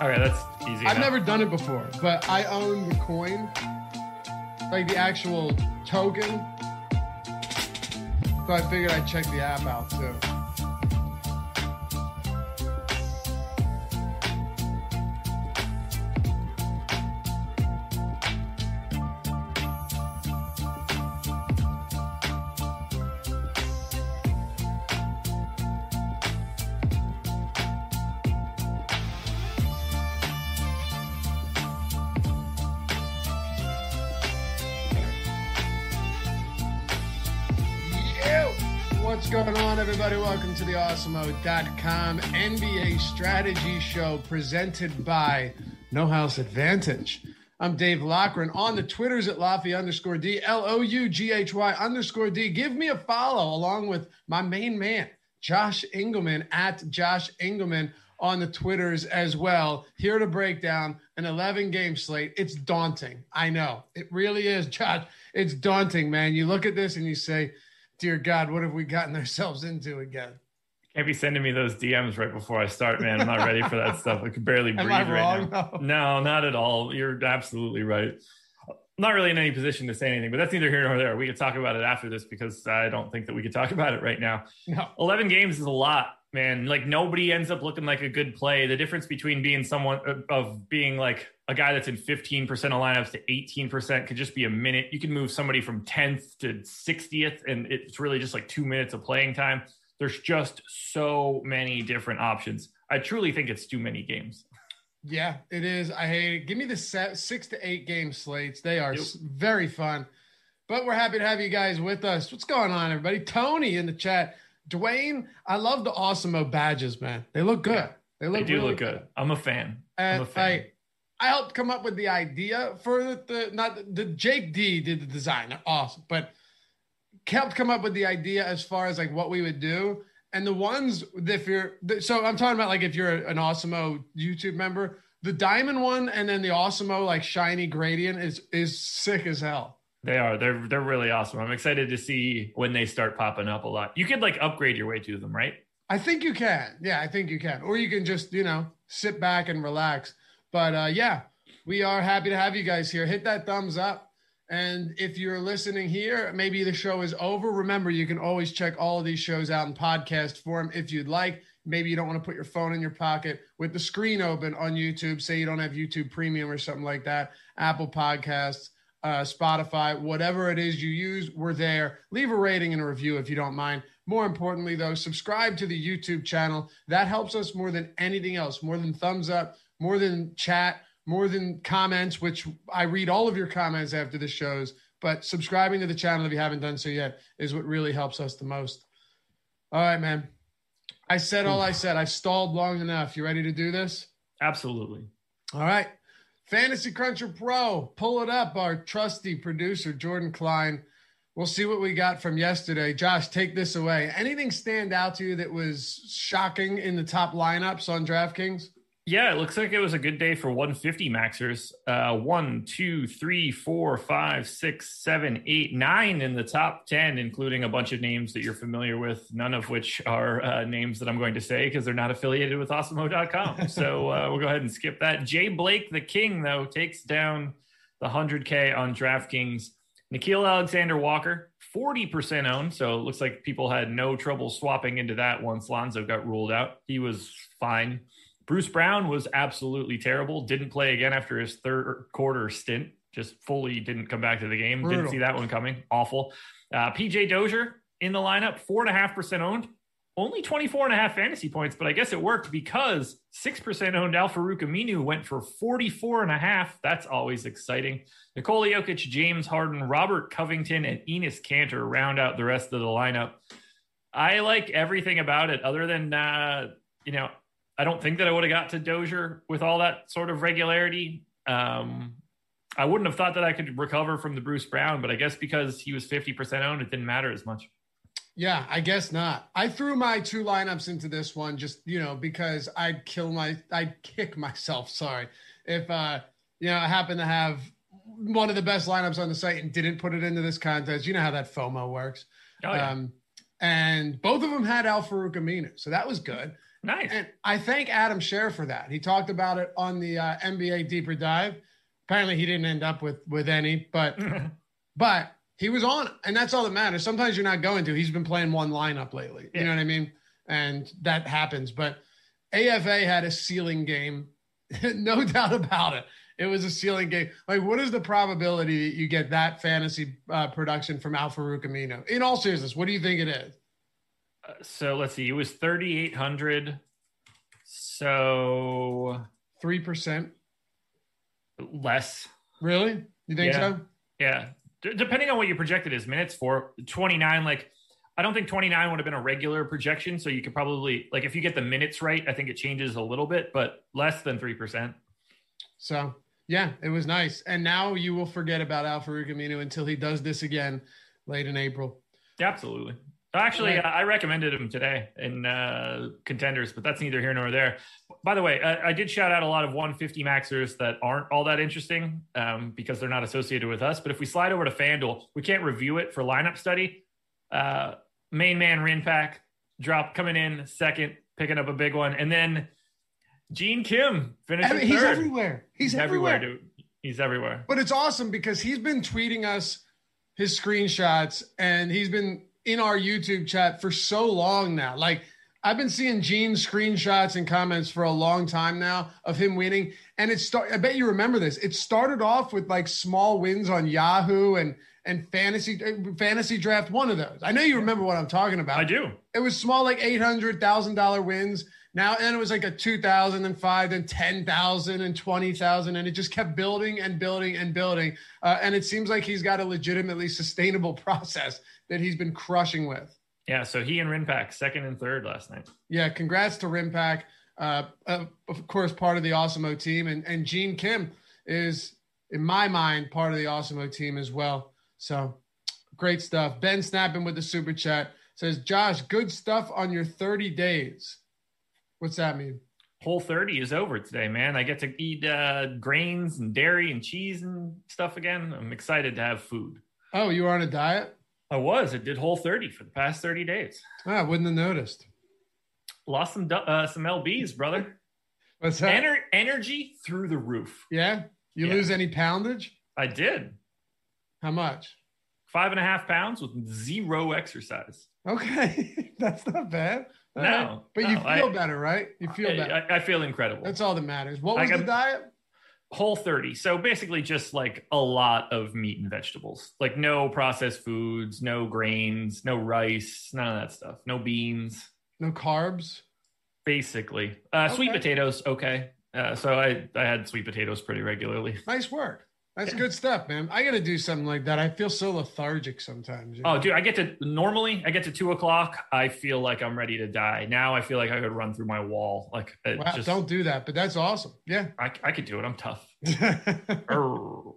All right, that's easy. I've enough. never done it before, but I own the coin, like the actual token. So I figured I'd check the app out too. Everybody? Welcome to the Awesemo.com NBA Strategy Show presented by No House Advantage. I'm Dave Loughran on the Twitters at Loughy underscore D, L O U G H Y underscore D. Give me a follow along with my main man, Josh Engleman at Josh Engleman on the Twitters as well. Here to break down an 11 game slate. It's daunting. I know it really is, Josh. It's daunting, man. You look at this and you say, Dear God, what have we gotten ourselves into again? Can't be sending me those DMs right before I start, man. I'm not ready for that stuff. I could barely Am breathe right now. No. No, not at all. You're absolutely right. I'm not really in any position to say anything, but that's neither here nor there. We could talk about it after this because I don't think that we could talk about it right now. No. 11 games is a lot, man. Like nobody ends up looking like a good play. The difference between being someone uh, of being like a guy that's in 15% of lineups to 18% could just be a minute. You can move somebody from 10th to 60th, and it's really just like two minutes of playing time. There's just so many different options. I truly think it's too many games. Yeah, it is. I hate it. Give me the set, six to eight game slates. They are Yep. very fun. But we're happy to have you guys with us. What's going on, everybody? Tony in the chat. Dwayne, I love the Awesemo badges, man. They look good. Yeah, They look They do really look good. I'm a fan. I'm a fan. I, I helped come up with the idea for the, the not the, the Jake D did the design. They're awesome, but helped come up with the idea as far as like what we would do. And the ones if you're so I'm talking about like if you're an Awesemo YouTube member, the diamond one and then the Awesemo like shiny gradient is is sick as hell. They are. They're they're really awesome. I'm excited to see when they start popping up a lot. You could like upgrade your way to them, right? I think you can. Yeah, I think you can. Or you can just, you know, sit back and relax. But uh, yeah, we are happy to have you guys here. Hit that thumbs up. And if you're listening here, maybe the show is over. Remember, you can always check all of these shows out in podcast form if you'd like. Maybe you don't want to put your phone in your pocket with the screen open on YouTube. Say you don't have YouTube Premium or something like that. Apple Podcasts, uh, Spotify, whatever it is you use, we're there. Leave a rating and a review if you don't mind. More importantly, though, subscribe to the YouTube channel. That helps us more than anything else, more than thumbs up, more than chat, more than comments, which I read all of your comments after the shows. But subscribing to the channel, if you haven't done so yet, is what really helps us the most. All right, man. I said all I said. I've stalled long enough. You ready to do this? Absolutely. All right. Fantasy Cruncher Pro, pull it up. Our trusty producer, Jordan Klein. We'll see what we got from yesterday. Josh, take this away. Anything stand out to you that was shocking in the top lineups on DraftKings? Yeah, it looks like it was a good day for 150 maxers. Uh, one, two, three, four, five, six, seven, eight, nine in the top 10, including a bunch of names that you're familiar with, none of which are uh, names that I'm going to say because they're not affiliated with Awesemo.com. so uh, we'll go ahead and skip that. Jay Blake, the king, though, takes down the 100K on DraftKings. Nickeil Alexander Walker, 40% owned. So it looks like people had no trouble swapping into that once Lonzo got ruled out. He was fine. Bruce Brown was absolutely terrible. Didn't play again after his third quarter stint. Just fully didn't come back to the game. Brutal. Didn't see that one coming. Awful. Uh, PJ Dozier in the lineup, four and a half percent owned only 24 and a half fantasy points, but I guess it worked because 6% owned Al-Farouq Aminu went for 44 and a half. That's always exciting. Nikola Jokic, James Harden, Robert Covington, and Enes Kanter round out the rest of the lineup. I like everything about it other than, uh, you know, I don't think that I would have got to Dozier with all that sort of regularity. Um, I wouldn't have thought that I could recover from the Bruce Brown, but I guess because he was 50% owned, it didn't matter as much. Yeah, I guess not. I threw my two lineups into this one just, you know, because I'd kill my I'd kick myself, sorry. If uh, you know, I happen to have one of the best lineups on the site and didn't put it into this contest. You know how that FOMO works. Oh, yeah. Um, and both of them had Al-Farouq Aminu. So that was good. Nice. And I thank Adam Scher for that. He talked about it on the uh, NBA deeper dive. Apparently he didn't end up with with any, but but he was on, and that's all that matters. Sometimes you're not going to. He's been playing one lineup lately. Yeah. You know what I mean? And that happens. But AFA had a ceiling game, no doubt about it. It was a ceiling game. Like, what is the probability that you get that fantasy uh, production from Al-Farouq Aminu? In all seriousness, what do you think it is? So let's see. It was 3,800. So 3%. Less. Really? You think yeah. so? Yeah depending on what your projected is minutes for 29 like i don't think 29 would have been a regular projection so you could probably like if you get the minutes right i think it changes a little bit but less than 3% so yeah it was nice and now you will forget about Al-Farouq Aminu until he does this again late in april absolutely Actually, right. I recommended him today in uh, contenders, but that's neither here nor there. By the way, I, I, did shout out a lot of 150 maxers that aren't all that interesting um, because they're not associated with us. But if we slide over to FanDuel, we can't review it for lineup study. Uh, main man Rinpak drop coming in second, picking up a big one, and then Gene Kim finishing He's third. everywhere. He's, He's everywhere. everywhere, dude. He's everywhere. But it's awesome because he's been tweeting us his screenshots and he's been in our YouTube chat for so long now. Like I've been seeing Gene's screenshots and comments for a long time now of him winning. And it start I bet you remember this. It started off with like small wins on Yahoo and and fantasy fantasy draft one of those. I know you remember what I'm talking about. I do. It was small like eight hundred thousand dollar wins. Now and it was like a two thousand and five, then ten thousand and 20,000. And twenty thousand, and it just kept building and building and building. Uh, and it seems like he's got a legitimately sustainable process that he's been crushing with. Yeah, so he and Rinpak second and third last night. Yeah, congrats to Rinpak. Uh, of course, part of the Awesemo team, and and Gene Kim is, in my mind, part of the Awesemo team as well. So great stuff. Ben snapping with the super chat says, "Josh, good stuff on your 30 days." What's that mean? Whole 30 is over today, man. I get to eat uh, grains and dairy and cheese and stuff again. I'm excited to have food. Oh, you were on a diet? I was. It did Whole 30 for the past 30 days. Oh, I wouldn't have noticed. Lost some uh, some lbs, brother. What's that? Ener- energy through the roof. Yeah. You yeah. lose any poundage? I did. How much? Five and a half pounds with zero exercise. Okay, that's not bad. No, right. but no, you feel I, better, right? You feel I, better. I, I, feel incredible. That's all that matters. What was the diet? Whole 30. So basically just like a lot of meat and vegetables. Like no processed foods, no grains, no rice, none of that stuff. No beans. No carbs. Basically. Uh, okay. sweet potatoes, okay. Uh, so I, I had sweet potatoes pretty regularly. Nice work. That's good stuff, man. I got to do something like that. I feel so lethargic sometimes. You oh, know? Oh, dude, I get to normally I get to two o'clock. I feel like I'm ready to die. Now I feel like I could run through my wall. Like, wow, just, don't do that. But that's awesome. Yeah, I, I could do it. I'm tough. All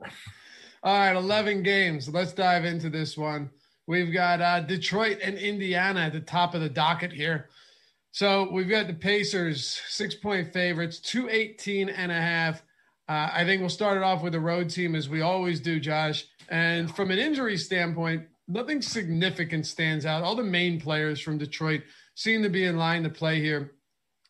right, eleven games. Let's dive into this one. We've got uh, Detroit and Indiana at the top of the docket here. So we've got the Pacers, six point favorites, 218 and a half uh, I think we'll start it off with the road team as we always do, Josh. And from an injury standpoint, nothing significant stands out. All the main players from Detroit seem to be in line to play here.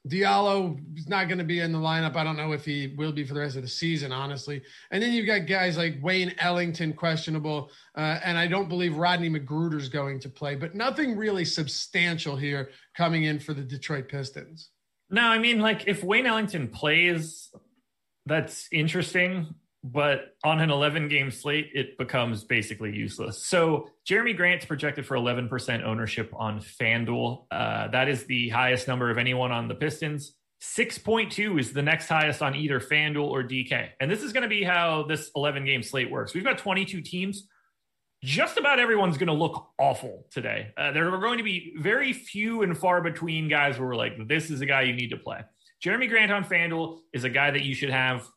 Diallo is not going to be in the lineup. I don't know if he will be for the rest of the season, honestly. And then you've got guys like Wayne Ellington, questionable. Uh, and I don't believe Rodney McGruder's going to play, but nothing really substantial here coming in for the Detroit Pistons. No, I mean, like if Wayne Ellington plays, that's interesting. But on an 11 game slate, it becomes basically useless. So Jerami Grant's projected for 11% ownership on FanDuel. Uh, that is the highest number of anyone on the Pistons. 6.2 is the next highest on either FanDuel or DK. And this is going to be how this 11 game slate works. We've got 22 teams. Just about everyone's going to look awful today. Uh, there are going to be very few and far between guys where we're like, this is a guy you need to play. Jerami Grant on FanDuel is a guy that you should have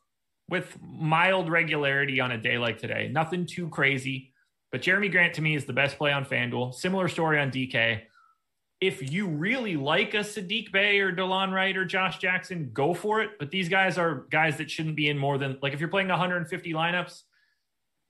with mild regularity on a day like today. Nothing too crazy. But Jerami Grant to me is the best play on FanDuel. Similar story on DK if you really like a Sadiq Bey or Delon Wright or Josh Jackson, go for it. But these guys are guys that shouldn't be in more than like if you're playing 150 lineups,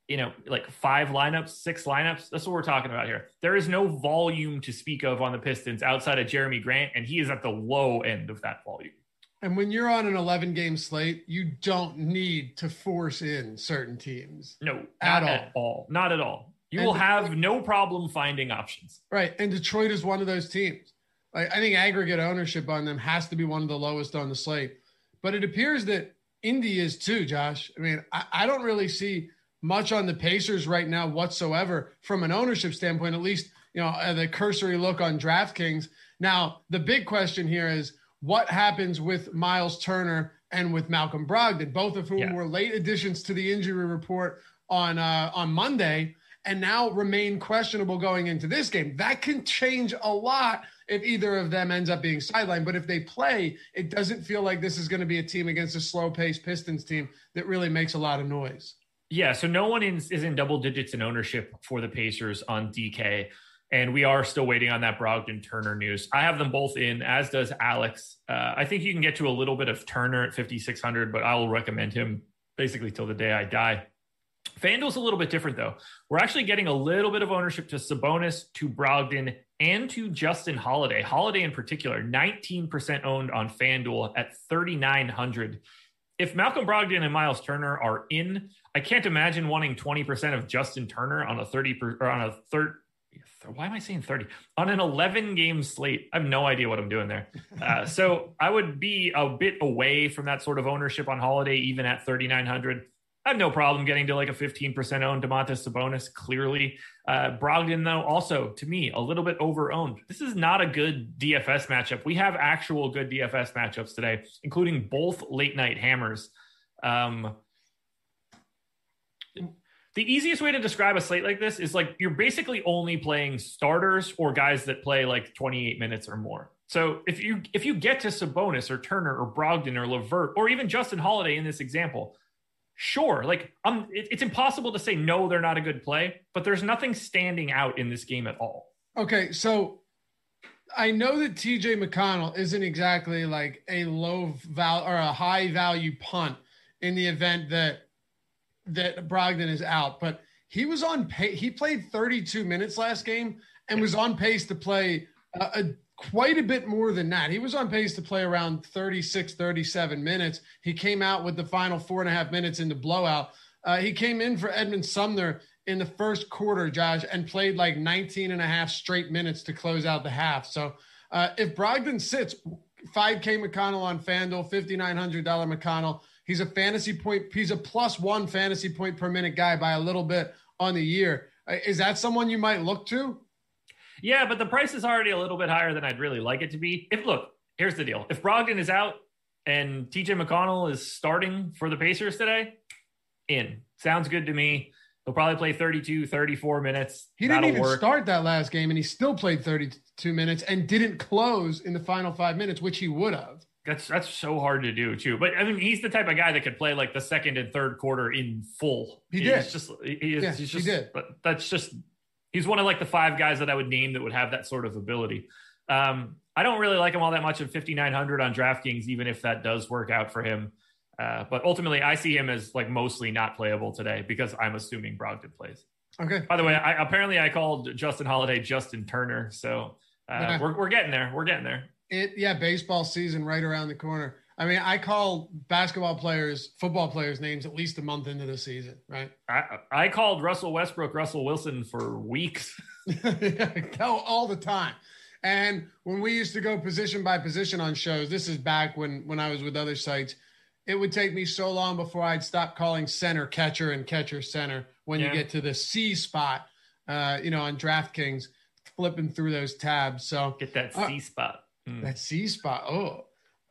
you know, like five lineups, six lineups. That's what we're talking about here. There is no volume to speak of on the Pistons outside of Jerami Grant, and he is at the low end of that volume. And when you're on an 11 game slate, you don't need to force in certain teams. No, at all. at all. Not at all. You and will have no problem finding options. Right. And Detroit is one of those teams. Like, I think aggregate ownership on them has to be one of the lowest on the slate. But it appears that Indy is too, Josh. I mean, I, I don't really see much on the Pacers right now whatsoever from an ownership standpoint, at least, you know, uh, the cursory look on DraftKings. Now, the big question here is what happens with Miles Turner and with Malcolm Brogdon, both of whom yeah. were late additions to the injury report on uh, on Monday and now remain questionable going into this game. That can change a lot if either of them ends up being sidelined. But if they play, it doesn't feel like this is going to be a team against a slow paced Pistons team that really makes a lot of noise. Yeah, so no one is, is in double digits in ownership for the Pacers on DK. And we are still waiting on that Brogdon Turner news. I have them both in, as does Alex. Uh, I think you can get to a little bit of Turner at 5,600, but I will recommend him basically till the day I die. FanDuel's a little bit different though. We're actually getting a little bit of ownership to Sabonis, to Brogdon, and to Justin Holiday. Holiday in particular, 19% owned on FanDuel at 3,900. If Malcolm Brogdon and Miles Turner are in, I can't imagine wanting 20% of Justin Turner on a 30 per, or on a third. Why am I saying 30 on an 11 game slate? I have no idea what I'm doing there. Uh, so I would be a bit away from that sort of ownership on Holiday, even at 3,900. I have no problem getting to like a 15% owned Domantas Sabonis, clearly. Uh, Brogdon, though, also to me, a little bit over owned. This is not a good DFS matchup. We have actual good DFS matchups today, including both late night hammers. Um, the easiest way to describe a slate like this is like you're basically only playing starters or guys that play like 28 minutes or more. So if you if you get to Sabonis or Turner or Brogdon or LeVert or even Justin Holiday in this example, sure like um it, it's impossible to say no they're not a good play but there's nothing standing out in this game at all okay so i know that tj mcconnell isn't exactly like a low value or a high value punt in the event that that brogdon is out but he was on pace he played 32 minutes last game and was on pace to play a, a quite a bit more than that. He was on pace to play around 36, 37 minutes. He came out with the final four and a half minutes in the blowout. Uh, he came in for Edmond Sumner in the first quarter, Josh, and played like 19 and a half straight minutes to close out the half. So uh, if Brogdon sits 5K McConnell on FanDuel, $5,900 McConnell, he's a fantasy point, he's a plus one fantasy point per minute guy by a little bit on the year. Uh, is that someone you might look to? Yeah, but the price is already a little bit higher than I'd really like it to be. If look, here's the deal: if Brogdon is out and TJ McConnell is starting for the Pacers today, in sounds good to me. He'll probably play 32, 34 minutes. He didn't even work. start that last game, and he still played 32 minutes and didn't close in the final five minutes, which he would have. That's that's so hard to do too. But I mean, he's the type of guy that could play like the second and third quarter in full. He he's did. Just he is, yeah, he's just, he did. But that's just he's one of like the five guys that I would name that would have that sort of ability. Um, I don't really like him all that much at 5,900 on DraftKings, even if that does work out for him. Uh, but ultimately, I see him as like mostly not playable today because I'm assuming Brogdon plays. Okay. By the way, I, apparently I called Justin Holiday Justin Turner, so uh, yeah. we're we're getting there. We're getting there. It yeah, baseball season right around the corner. I mean, I call basketball players, football players' names at least a month into the season, right? I, I called Russell Westbrook Russell Wilson for weeks. all the time. And when we used to go position by position on shows, this is back when when I was with other sites, it would take me so long before I'd stop calling center catcher and catcher center when yeah. you get to the C spot, uh, you know, on DraftKings, flipping through those tabs. So get that C uh, spot. Mm. That C spot. Oh,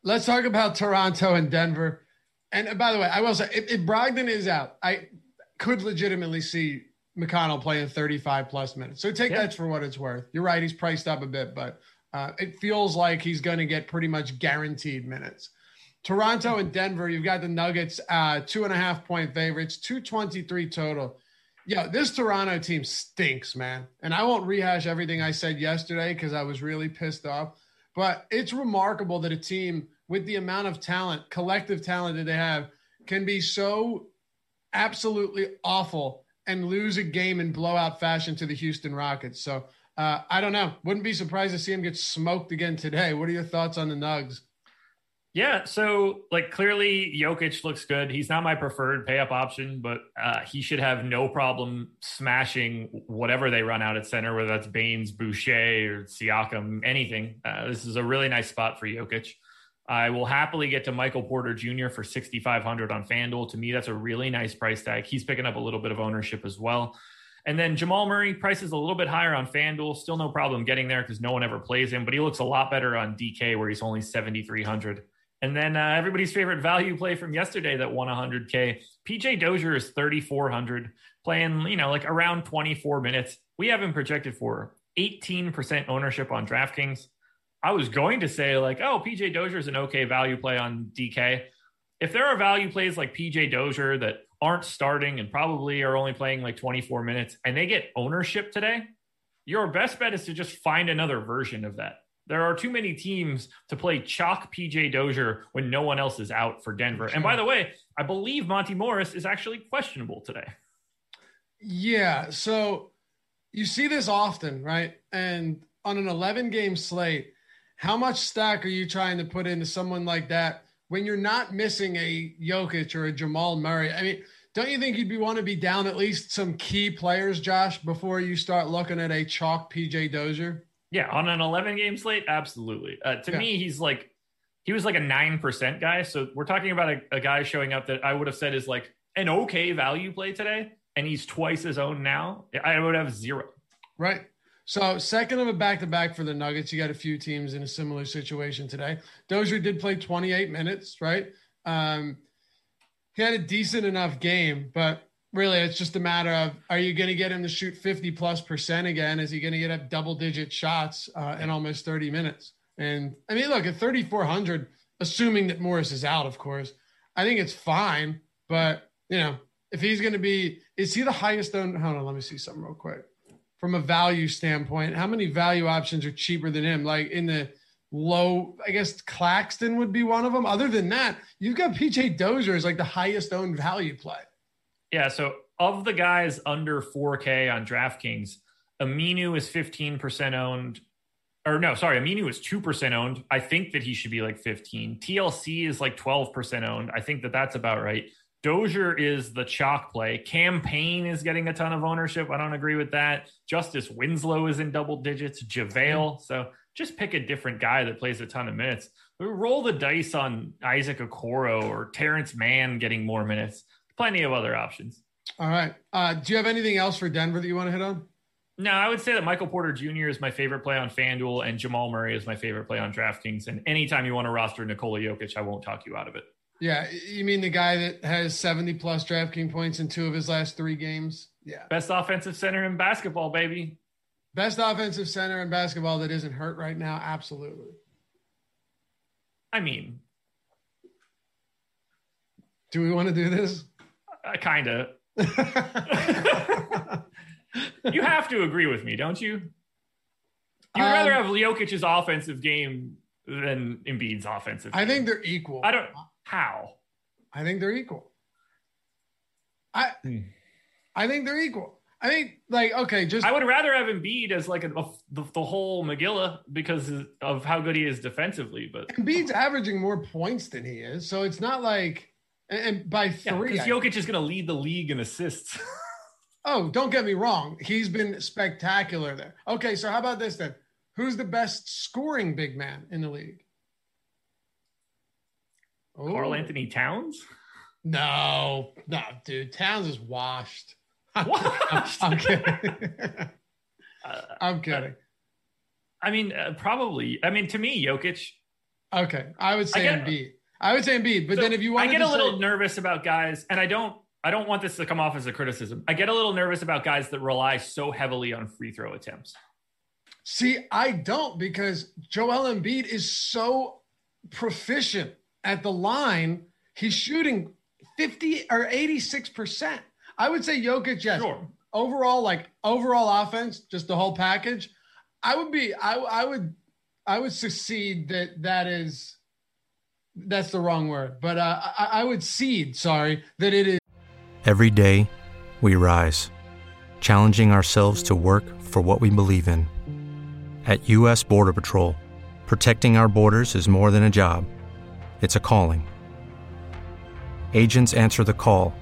let's talk about Toronto and Denver. And by the way, I will say if, if Brogdon is out, I could legitimately see McConnell playing 35 plus minutes. So take yeah. that for what it's worth. You're right. He's priced up a bit, but uh, it feels like he's going to get pretty much guaranteed minutes. Toronto and Denver, you've got the Nuggets, uh, two and a half point favorites, 223 total. Yeah, this Toronto team stinks, man. And I won't rehash everything I said yesterday because I was really pissed off. But it's remarkable that a team with the amount of talent, collective talent that they have, can be so absolutely awful and lose a game in blowout fashion to the Houston Rockets. So uh, I don't know. Wouldn't be surprised to see him get smoked again today. What are your thoughts on the Nugs? Yeah, so like clearly Jokic looks good. He's not my preferred pay up option, but uh, he should have no problem smashing whatever they run out at center, whether that's Baynes, Boucher, or Siakam, anything. Uh, this is a really nice spot for Jokic. I will happily get to Michael Porter Jr. for 6,500 on FanDuel. To me, that's a really nice price tag. He's picking up a little bit of ownership as well. And then Jamal Murray price is a little bit higher on FanDuel. Still no problem getting there because no one ever plays him, but he looks a lot better on DK where he's only 7,300. And then uh, everybody's favorite value play from yesterday that won 100K. PJ Dozier is 3,400, playing, you know, like around 24 minutes. We have him projected for 18% ownership on DraftKings. I was going to say, like, oh, PJ Dozier is an okay value play on DK. If there are value plays like PJ Dozier that aren't starting and probably are only playing like 24 minutes and they get ownership today, your best bet is to just find another version of that. There are too many teams to play chalk PJ Dozier when no one else is out for Denver. And by the way, I believe Monty Morris is actually questionable today. Yeah. So you see this often, right? And on an 11 game slate, how much stack are you trying to put into someone like that when you're not missing a Jokic or a Jamal Murray? I mean, don't you think you'd be want to be down at least some key players, Josh, before you start looking at a chalk PJ Dozier? Yeah, on an 11 game slate, absolutely. Uh, to yeah. me, he's like he was like a nine percent guy. So we're talking about a, a, guy showing up that I would have said is like an okay value play today, and he's twice his own now. I would have zero. Right. So second of a back to back for the Nuggets. You got a few teams in a similar situation today. Dozier did play 28 minutes, right? Um, he had a decent enough game, but really it's just a matter of are you going to get him to shoot 50 plus percent again? Is he going to get up double digit shots uh, in almost 30 minutes? And i mean look at 3400 assuming that morris is out of course i think it's fine but you know if he's going to be is he the highest owned hold on let me see something real quick. From a value standpoint how many value options are cheaper than him? Like in the low i guess claxton would be one of them other than that you've got pj dozier as like the highest owned value play yeah. So of the guys under 4K on DraftKings, Aminu is 15% owned. Or no, sorry, Aminu is 2% owned. I think that he should be like 15. TLC is like 12% owned. I think that that's about right. Dozier is the chalk play. Campaign is getting a ton of ownership. I don't agree with that. Justice Winslow is in double digits. JaVale. Mm-hmm. So just pick a different guy that plays a ton of minutes. Roll the dice on Isaac Okoro or Terance Mann getting more minutes plenty of other options. All right. Uh, do you have anything else for Denver that you want to hit on? No, I would say that Michael Porter Jr. is my favorite play on FanDuel and Jamal Murray is my favorite play on DraftKings. And anytime you want to roster Nikola Jokic, I won't talk you out of it. Yeah. You mean the guy that has 70 plus DraftKings points in two of his last three games? Yeah. Best offensive center in basketball, baby. Best offensive center in basketball that isn't hurt right now? Absolutely. I mean, do we want to do this? Uh, kind of. you have to agree with me, don't you? You'd um, rather have Jokic's offensive game than Embiid's offensive. I think they're equal. I don't. How? I think they're equal. I. Hmm. I think they're equal. I think like okay, just I would rather have Embiid as like a, a, the, the whole Megillah because of how good he is defensively. But Embiid's averaging more points than he is, so it's not like and, by three, because yeah, Jokic is going to lead the league in assists. oh, don't get me wrong. He's been spectacular there. Okay, so how about this then? Who's the best scoring big man in the league? Karl-Anthony Towns? No, no, dude. Towns is washed. Washed? I'm, I'm kidding. Uh, I'm kidding. I mean, uh, probably. I mean, to me, Jokic. Okay, I would say I get- Embiid. I would say Embiid, but So then if you want, to. I get a little say, nervous about guys, and I don't. I don't want this to come off as a criticism. I get a little nervous about guys that rely so heavily on free throw attempts. see, I don't because Joel Embiid is so proficient at the line. He's shooting 50 or 86%. I would say Jokic, yes. Sure. Overall, like overall offense, just the whole package. I would be, I, I would, I would succeed that that is, that's the wrong word, but uh, I, I would cede, sorry, that it is. Every day, we rise, challenging ourselves to work for what we believe in. At U.S. Border Patrol, protecting our borders is more than a job, it's a calling. Agents answer the call,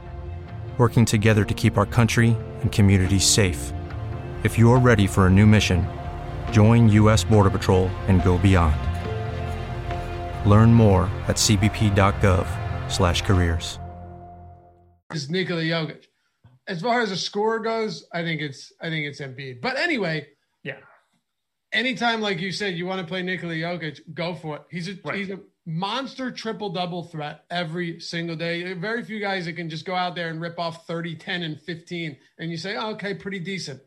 working together to keep our country and communities safe. If you're ready for a new mission, join U.S. Border Patrol and go beyond. Learn more at cbp.gov/careers. is Nikola Jokic. As far as a score goes, I think it's I think it's Embiid. But anyway, Yeah. anytime like you said you want to play Nikola Jokic, go for it. He's a Right. he's a monster triple double threat every single day. Very few guys that can just go out there and rip off 30, 10 and 15 and you say, oh, "Okay, pretty decent."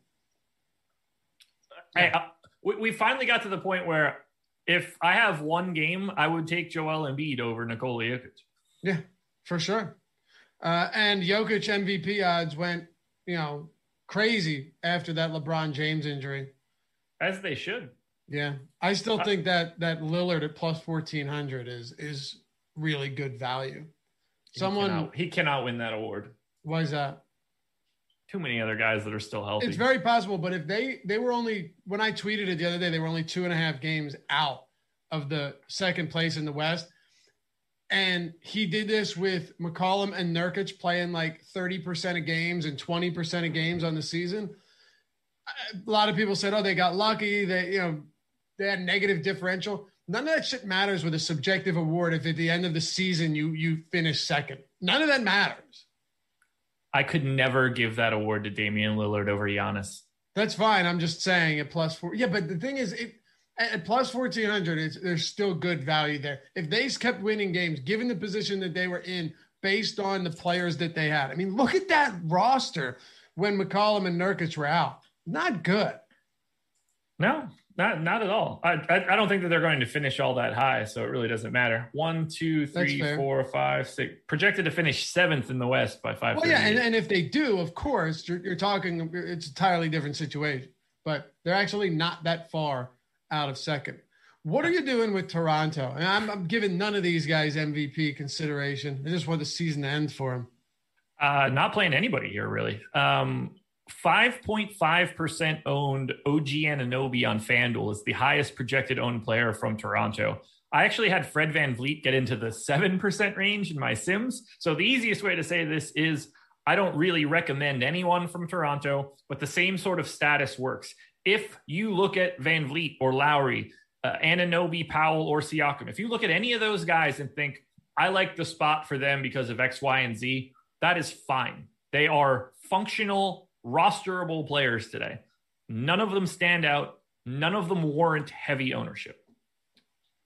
Hey, uh, we, we finally got to the point where if I have one game, I would take Joel Embiid over Nikola Jokic. Yeah, for sure. Uh, and Jokic MVP odds went, you know, crazy after that LeBron James injury. As they should. Yeah, I still Uh, think that that Lillard at plus fourteen hundred is is really good value. He Someone, cannot, he cannot win that award. why is that? Too many other guys that are still healthy. It's very possible, but if they they were only when I tweeted it the other day, they were only two and a half games out of the second place in the West, and he did this with McCollum and Nurkic playing like thirty percent of games and twenty percent of games on the season. A lot of people said, "Oh, they got lucky. They you know they had negative differential." None of that shit matters with a subjective award if at the end of the season you you finish second. None of that matters. I could never give that award to Damian Lillard over Giannis. That's fine. I'm just saying at plus four. Yeah, but the thing is, it, at plus fourteen hundred, it's there's still good value there. If they kept winning games, given the position that they were in, based on the players that they had, I mean, look at that roster when McCollum and Nurkic were out. Not good. No, not not at all. I, I I don't think that they're going to finish all that high, so it really doesn't matter. One, two, three, four, five, six. Projected to finish seventh in the West by five. Well, yeah, and, and if they do, of course, you're, you're talking. It's a entirely different situation. But they're actually not that far out of second. What are you doing with Toronto? And I'm, I'm giving none of these guys MVP consideration. I just want the season to end for them. Uh, not playing anybody here, really. Um, 5.5% owned OG Anunoby on FanDuel is the highest projected owned player from Toronto. I actually had Fred VanVleet get into the 7% range in my Sims. So the easiest way to say this is I don't really recommend anyone from Toronto, but the same sort of status works. If you look at VanVleet or Lowry, uh, Anunoby, Powell, or Siakam, if you look at any of those guys and think, I like the spot for them because of X, Y, and Z, that is fine. They are functional, rosterable players today. None of them stand out. None of them warrant heavy ownership.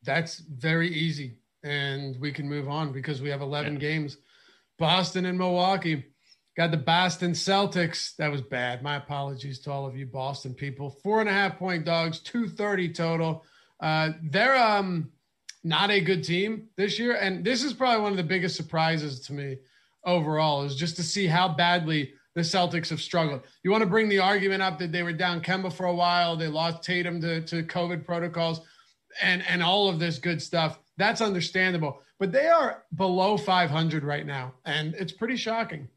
That's very easy. And we can move on because we have 11 Yeah. games. Boston and Milwaukee. Got the Boston Celtics. That was bad. My apologies to all of you Boston people. Four and a half point dogs, 230 total. Uh, they're um, not a good team this year. And this is probably one of the biggest surprises to me overall is just to see how badly the Celtics have struggled. You want to bring the argument up that they were down Kemba for a while, they lost Tatum to, to COVID protocols, and and all of this good stuff. That's understandable, but they are below 500 right now, and it's pretty shocking.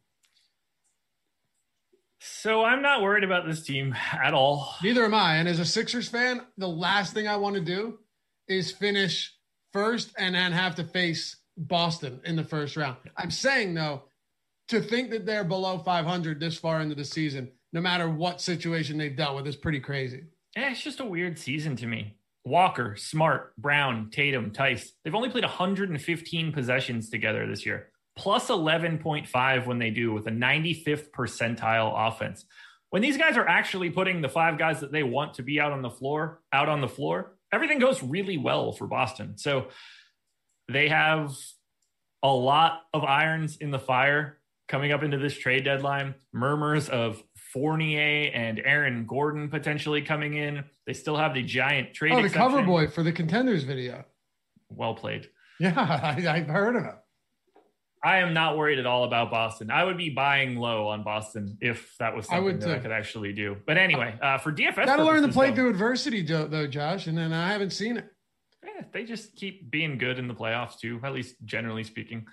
So I'm not worried about this team at all. Neither am I. And as a Sixers fan, the last thing I want to do is finish first and then have to face Boston in the first round. I'm saying though, to think that they're below 500 this far into the season, no matter what situation they've dealt with, is pretty crazy. Yeah, it's just a weird season to me. Walker, Smart, Brown, Tatum, Theis. They've only played 115 possessions together this year, plus 11.5 when they do with a 95th percentile offense. When these guys are actually putting the five guys that they want to be out on the floor out on the floor, everything goes really well for Boston. So they have a lot of irons in the fire coming up into this trade deadline. Murmurs of Fournier and Aaron Gordon potentially coming in. They still have the giant trade. Oh, the exception. cover boy for the contenders video. Well played. Yeah, I, have heard of him. I am not worried at all about Boston. I would be buying low on Boston if that was something I that. I could actually do. But anyway, uh, for DFS, gotta learn to play though, through adversity, though, Josh. And then I haven't seen it. Yeah, they just keep being good in the playoffs too. At least generally speaking,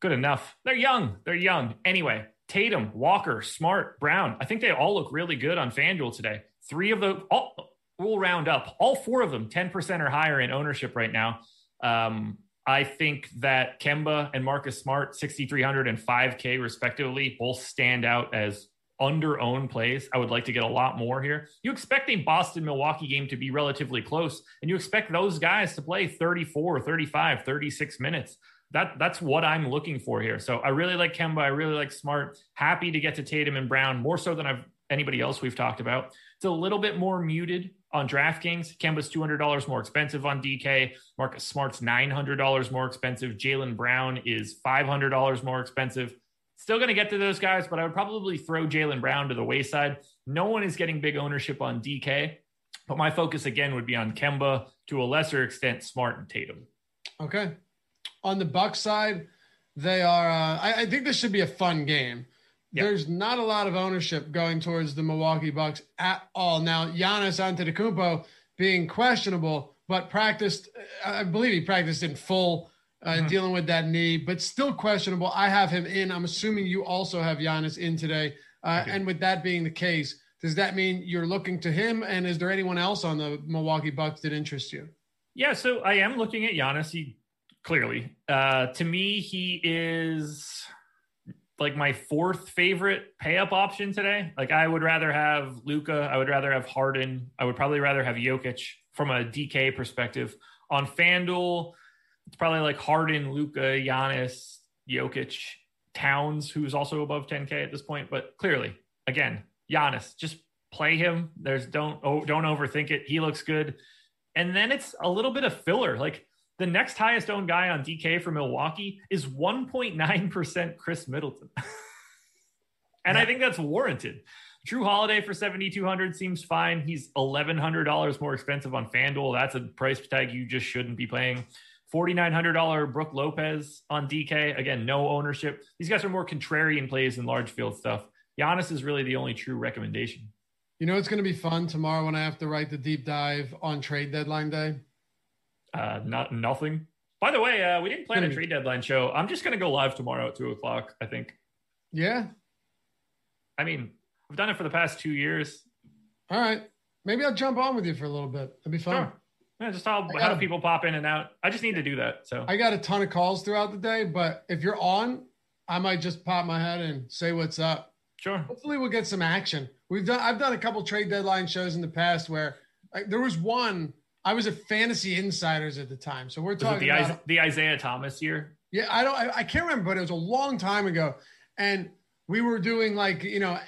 good enough. They're young. They're young. Anyway, Tatum, Walker, Smart, Brown. I think they all look really good on FanDuel today. Three of the all we'll round up. All four of them, 10% or higher in ownership right now. Um, I think that Kemba and Marcus Smart, 6,300 and 5K respectively, both stand out as under owned plays. I would like to get a lot more here. You expect a Boston Milwaukee game to be relatively close, and you expect those guys to play 34, 35, 36 minutes that that's what I'm looking for here. So I really like Kemba. I really like Smart. Happy to get to Tatum and Brown more so than I've anybody else we've talked about. It's a little bit more muted on DraftKings. Kemba's two hundred dollars more expensive on DK. Marcus Smart's nine hundred dollars more expensive. Jaylen Brown is five hundred dollars more expensive. Still going to get to those guys, but I would probably throw Jaylen Brown to the wayside. No one is getting big ownership on DK, but my focus again would be on Kemba to a lesser extent, Smart and Tatum. Okay, on the Buck side, they are. Uh, I, I, think this should be a fun game. Yep. There's not a lot of ownership going towards the Milwaukee Bucks at all. Now, Giannis Antetokounmpo being questionable, but practiced. I believe he practiced in full, uh, mm-hmm. dealing with that knee, but still questionable. I have him in. I'm assuming you also have Giannis in today. Uh, and with that being the case, does that mean you're looking to him? And is there anyone else on the Milwaukee Bucks that interests you? Yeah, so I am looking at Giannis. He clearly. Uh, to me, he is like my fourth favorite pay up option today. Like I would rather have Luka. I would rather have Harden. I would probably rather have Jokic from a DK perspective. On FanDuel, it's probably like Harden, Luka, Giannis, Jokic, Towns, who's also above 10K at this point. But clearly, again, Giannis, just play him. There's don't oh, don't overthink it. He looks good. And then it's a little bit of filler. Like the next highest owned guy on DK for Milwaukee is 1.9% Khris Middleton. and yeah. I think that's warranted. Jrue Holiday for 7,200 seems fine. He's $1,100 more expensive on FanDuel. That's a price tag you just shouldn't be paying. $4,900 Brook Lopez on DK. Again, no ownership. These guys are more contrarian plays than large field stuff. Giannis is really the only true recommendation. You know, it's going to be fun tomorrow when I have to write the deep dive on trade deadline day. Uh, not nothing. By the way, uh, we didn't plan a trade deadline show. I'm just gonna go live tomorrow at two o'clock. I think. Yeah. I mean, I've done it for the past two years. All right, maybe I'll jump on with you for a little bit. That'd be fun. Sure. Yeah, just how how do people pop in and out. I just need to do that. So I got a ton of calls throughout the day, but if you're on, I might just pop my head and say what's up. Sure. Hopefully, we'll get some action. We've done. I've done a couple trade deadline shows in the past where like, there was one I was at Fantasy Insiders at the time, so we're talking the, about the Isaiah Thomas year. Yeah, I don't, I, I can't remember, but it was a long time ago, and we were doing like you know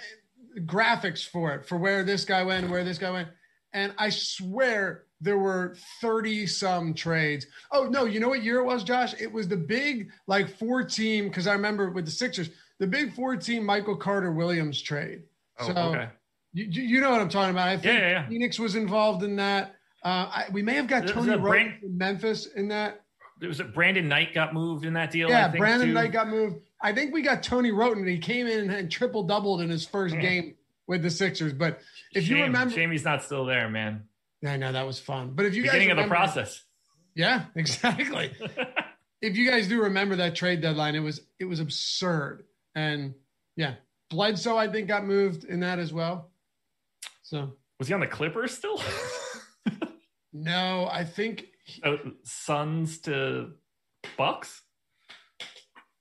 graphics for it for where this guy went, where this guy went, and I swear there were 30 some trades. Oh no, you know what year it was, Josh? It was the big like four team because I remember with the Sixers, the big four team Michael Carter Williams trade. Oh, so okay. you, you know what I'm talking about. I think yeah, yeah, yeah. Phoenix was involved in that. Uh, I, we may have got Tony Brand- from Memphis in that. There was a Brandon Knight got moved in that deal. Yeah, Brandon too. Knight got moved. I think we got Tony Wroten, and he came in and triple doubled in his first yeah. game with the Sixers. But if shame, you remember, Jamie's not still there, man. I know that was fun. But if you beginning guys remember, of the process, yeah, exactly. if you guys do remember that trade deadline, it was it was absurd, and yeah, Bledsoe I think got moved in that as well. So was he on the Clippers still? No, I think oh, Suns to Bucks.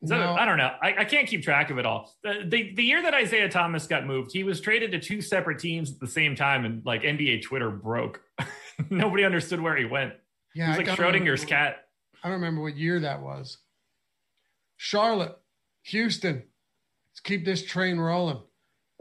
So, no. I don't know. I, I, can't keep track of it all. The, the, the year that Isaiah Thomas got moved, he was traded to two separate teams at the same time, and like NBA Twitter broke. Nobody understood where he went. Yeah, he was like Schrodinger's remember, cat. I don't remember what year that was. Charlotte, Houston. Let's keep this train rolling.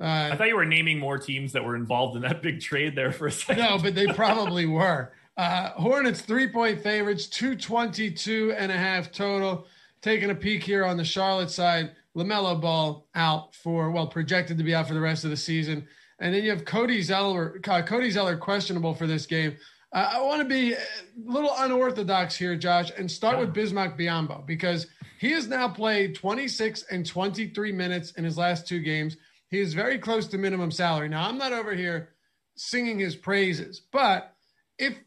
Uh, I thought you were naming more teams that were involved in that big trade there for a second. No, but they probably were. Uh, Hornets three point favorites, 222 and a half total. Taking a peek here on the Charlotte side, LaMelo Ball out for, well, projected to be out for the rest of the season. And then you have Cody Zeller, uh, Cody Zeller questionable for this game. Uh, I want to be a little unorthodox here, Josh, and start with Bismack Biyombo because he has now played 26 and 23 minutes in his last two games. He is very close to minimum salary. Now, I'm not over here singing his praises, but if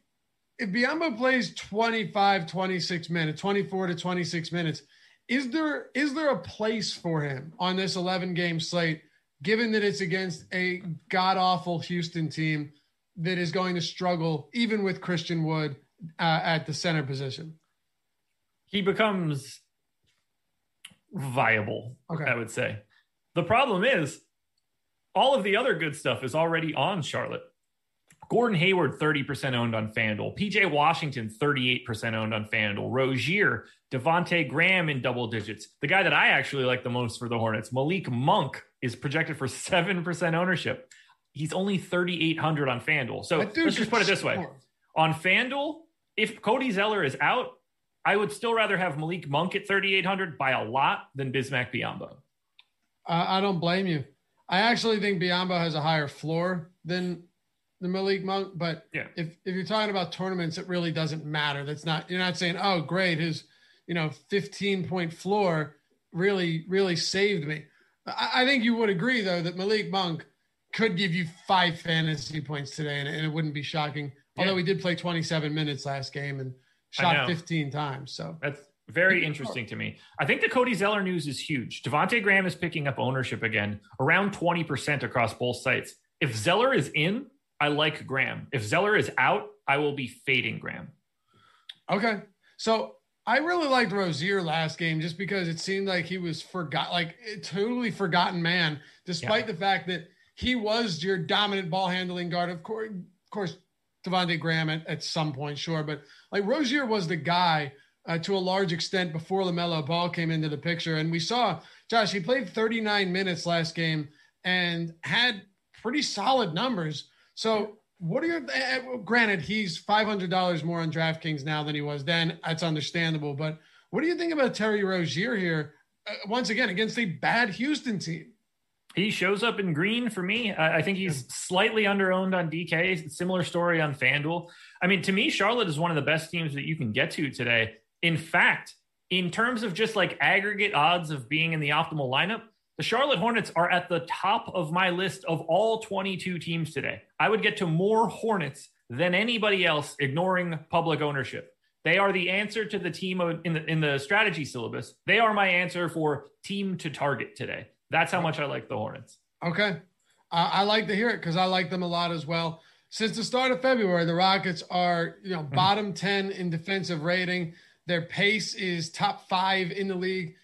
if Biyombo plays 25, 26 minutes, 24 to 26 minutes, is there is there a place for him on this 11 game slate, given that it's against a god awful Houston team that is going to struggle even with Christian Wood uh, at the center position? He becomes viable, okay. I would say. The problem is all of the other good stuff is already on Charlotte. Gordon Hayward, 30% owned on FanDuel. PJ Washington, 38% owned on FanDuel. Rozier, Devonte Graham in double digits. The guy that I actually like the most for the Hornets, Malik Monk, is projected for 7% ownership. He's only 3,800 on FanDuel. So let's just put it this way. On FanDuel, if Cody Zeller is out, I would still rather have Malik Monk at 3,800 by a lot than Bismack Biyombo. Uh, I don't blame you. I actually think Biyombo has a higher floor than the Malik Monk, but yeah. if if you're talking about tournaments, it really doesn't matter. That's not you're not saying, oh, great, his you know 15 point floor really really saved me. I, I think you would agree though that Malik Monk could give you five fantasy points today, and, and it wouldn't be shocking. Yeah. Although he did play 27 minutes last game and shot 15 times, so that's very interesting to me. I think the Cody Zeller news is huge. Devonte Graham is picking up ownership again, around 20% across both sites. If Zeller is in, I like Graham. If Zeller is out, I will be fading Graham. Okay. So I really liked Rozier last game just because it seemed like he was forgot, like a totally forgotten man, despite yeah. the fact that he was your dominant ball handling guard. Of course, of course, Devonte Graham at, at some point, sure, but like Rozier was the guy uh, to a large extent before LaMelo Ball came into the picture. And we saw, Josh, he played 39 minutes last game and had pretty solid numbers. So, what are your, uh, granted, he's $500 more on DraftKings now than he was then. That's understandable. But what do you think about Terry Rozier here, uh, once again, against a bad Houston team? He shows up in green for me. I think he's slightly underowned on DK. Similar story on FanDuel. I mean, to me, Charlotte is one of the best teams that you can get to today. In fact, in terms of just like aggregate odds of being in the optimal lineup, the Charlotte Hornets are at the top of my list of all 22 teams today. I would get to more Hornets than anybody else, ignoring public ownership. They are the answer to the team in the in the strategy syllabus. They are my answer for team to target today. That's how much I like the Hornets. Okay, uh, I like to hear it because I like them a lot as well. Since the start of February, the Rockets are you know bottom ten in defensive rating. Their pace is top five in the league.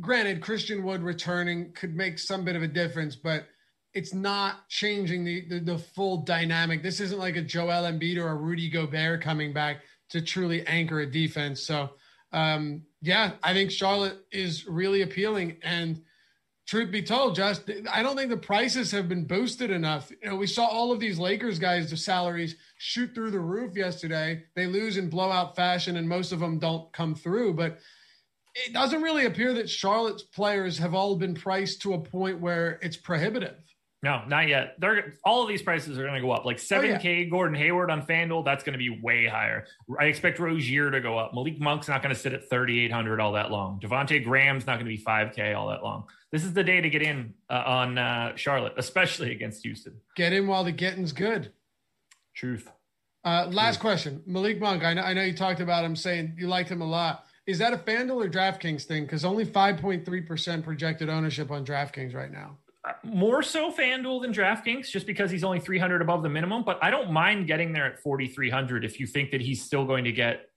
Granted, Christian Wood returning could make some bit of a difference, but it's not changing the, the, the full dynamic. This isn't like a Joel Embiid or a Rudy Gobert coming back to truly anchor a defense. So, um, yeah, I think Charlotte is really appealing. And truth be told, just I don't think the prices have been boosted enough. You know, we saw all of these Lakers guys, the salaries shoot through the roof yesterday. They lose in blowout fashion, and most of them don't come through. But it doesn't really appear that Charlotte's players have all been priced to a point where it's prohibitive. No, not yet. They're all of these prices are going to go up. Like 7K oh, yeah. Gordon Hayward on FanDuel, that's going to be way higher. I expect Rozier to go up. Malik Monk's not going to sit at 3,800 all that long. Devonte Graham's not going to be 5K all that long. This is the day to get in uh, on uh, Charlotte, especially against Houston. Get in while the getting's good. Truth. Uh, last Truth. question, Malik Monk. I know, I know you talked about him saying you liked him a lot. Is that a FanDuel or DraftKings thing? Because only 5.3% projected ownership on DraftKings right now. Uh, more so FanDuel than DraftKings, just because he's only 300 above the minimum. But I don't mind getting there at 4,300 if you think that he's still going to get,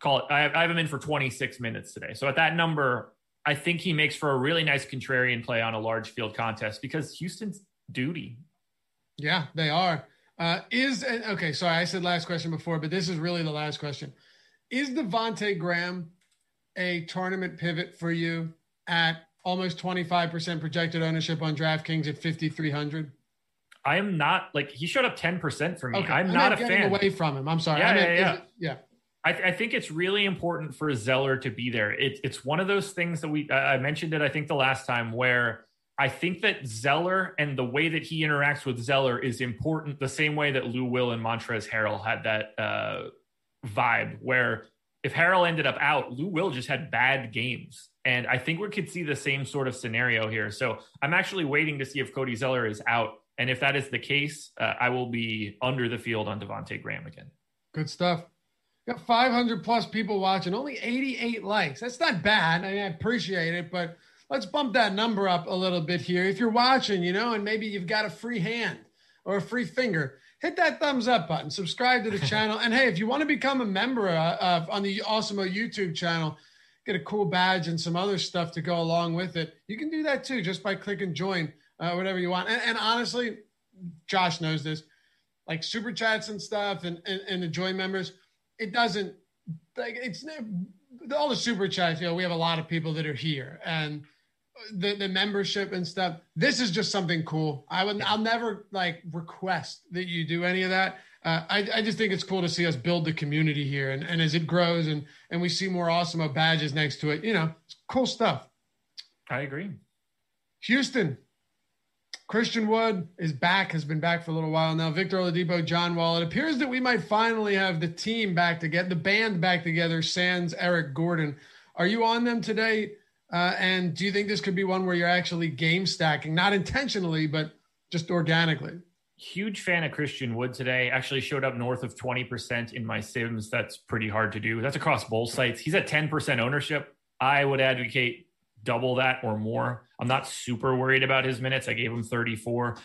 call it, I have, I have him in for 26 minutes today. So at that number, I think he makes for a really nice contrarian play on a large field contest because Houston's duty. Yeah, they are. Uh, is okay. Sorry, I said last question before, but this is really the last question. Is Devonte Graham a tournament pivot for you at almost 25% projected ownership on DraftKings at 5,300? I am not like he showed up 10% for me. Okay. I'm I not a getting fan. away from him. I'm sorry. Yeah, I meant, yeah, yeah. it- yeah. I, I think it's really important for Zeller to be there. It, it's one of those things that we I I mentioned it. I think the last time where I think that Zeller and the way that he interacts with Zeller is important. The same way that Lou Will and Montrezl Harrell had that uh, vibe, where if Harrell ended up out, Lou Will just had bad games, and I think we could see the same sort of scenario here. So I'm actually waiting to see if Cody Zeller is out, and if that is the case, uh, I will be under the field on Devonte Graham again. Good stuff. Got 500 plus people watching, only 88 likes. That's not bad. I, mean, I appreciate it, but let's bump that number up a little bit here. If you're watching, you know, and maybe you've got a free hand or a free finger, hit that thumbs up button, subscribe to the channel. And hey, if you want to become a member uh, of, on the Awesemo YouTube channel, get a cool badge and some other stuff to go along with it, you can do that too just by clicking join, uh, whatever you want. And, and honestly, Josh knows this like super chats and stuff and, and, and the join members, it doesn't like it's all the super chats, you know, we have a lot of people that are here and the, the membership and stuff. This is just something cool. I would I'll never like request that you do any of that. Uh, I, I just think it's cool to see us build the community here and, and as it grows and and we see more awesome badges next to it, you know, it's cool stuff. I agree. Houston, Christian Wood is back, has been back for a little while now. Victor Oladipo, John Wall. It appears that we might finally have the team back together, the band back together, Sans Eric Gordon. Are you on them today? Uh, and do you think this could be one where you're actually game stacking, not intentionally, but just organically? Huge fan of Christian Wood today. Actually showed up north of 20% in my Sims. That's pretty hard to do. That's across both sites. He's at 10% ownership. I would advocate double that or more. I'm not super worried about his minutes. I gave him 34.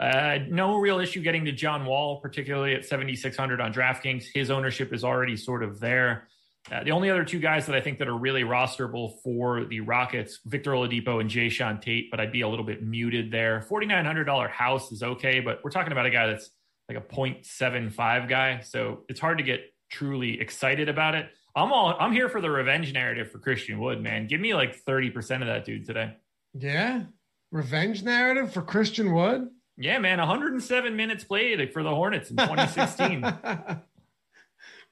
Uh, no real issue getting to John Wall, particularly at 7,600 on DraftKings. His ownership is already sort of there. Uh, the only other two guys that I think that are really rosterable for the Rockets, Victor Oladipo and Jae'Sean Tate, but I'd be a little bit muted there. $4,900 house is okay, but we're talking about a guy that's like a 0.75 guy. So it's hard to get truly excited about it. I'm all I'm here for the revenge narrative for Christian Wood, man. Give me like 30% of that dude today. Yeah. Revenge narrative for Christian Wood? Yeah, man. 107 minutes played for the Hornets in 2016.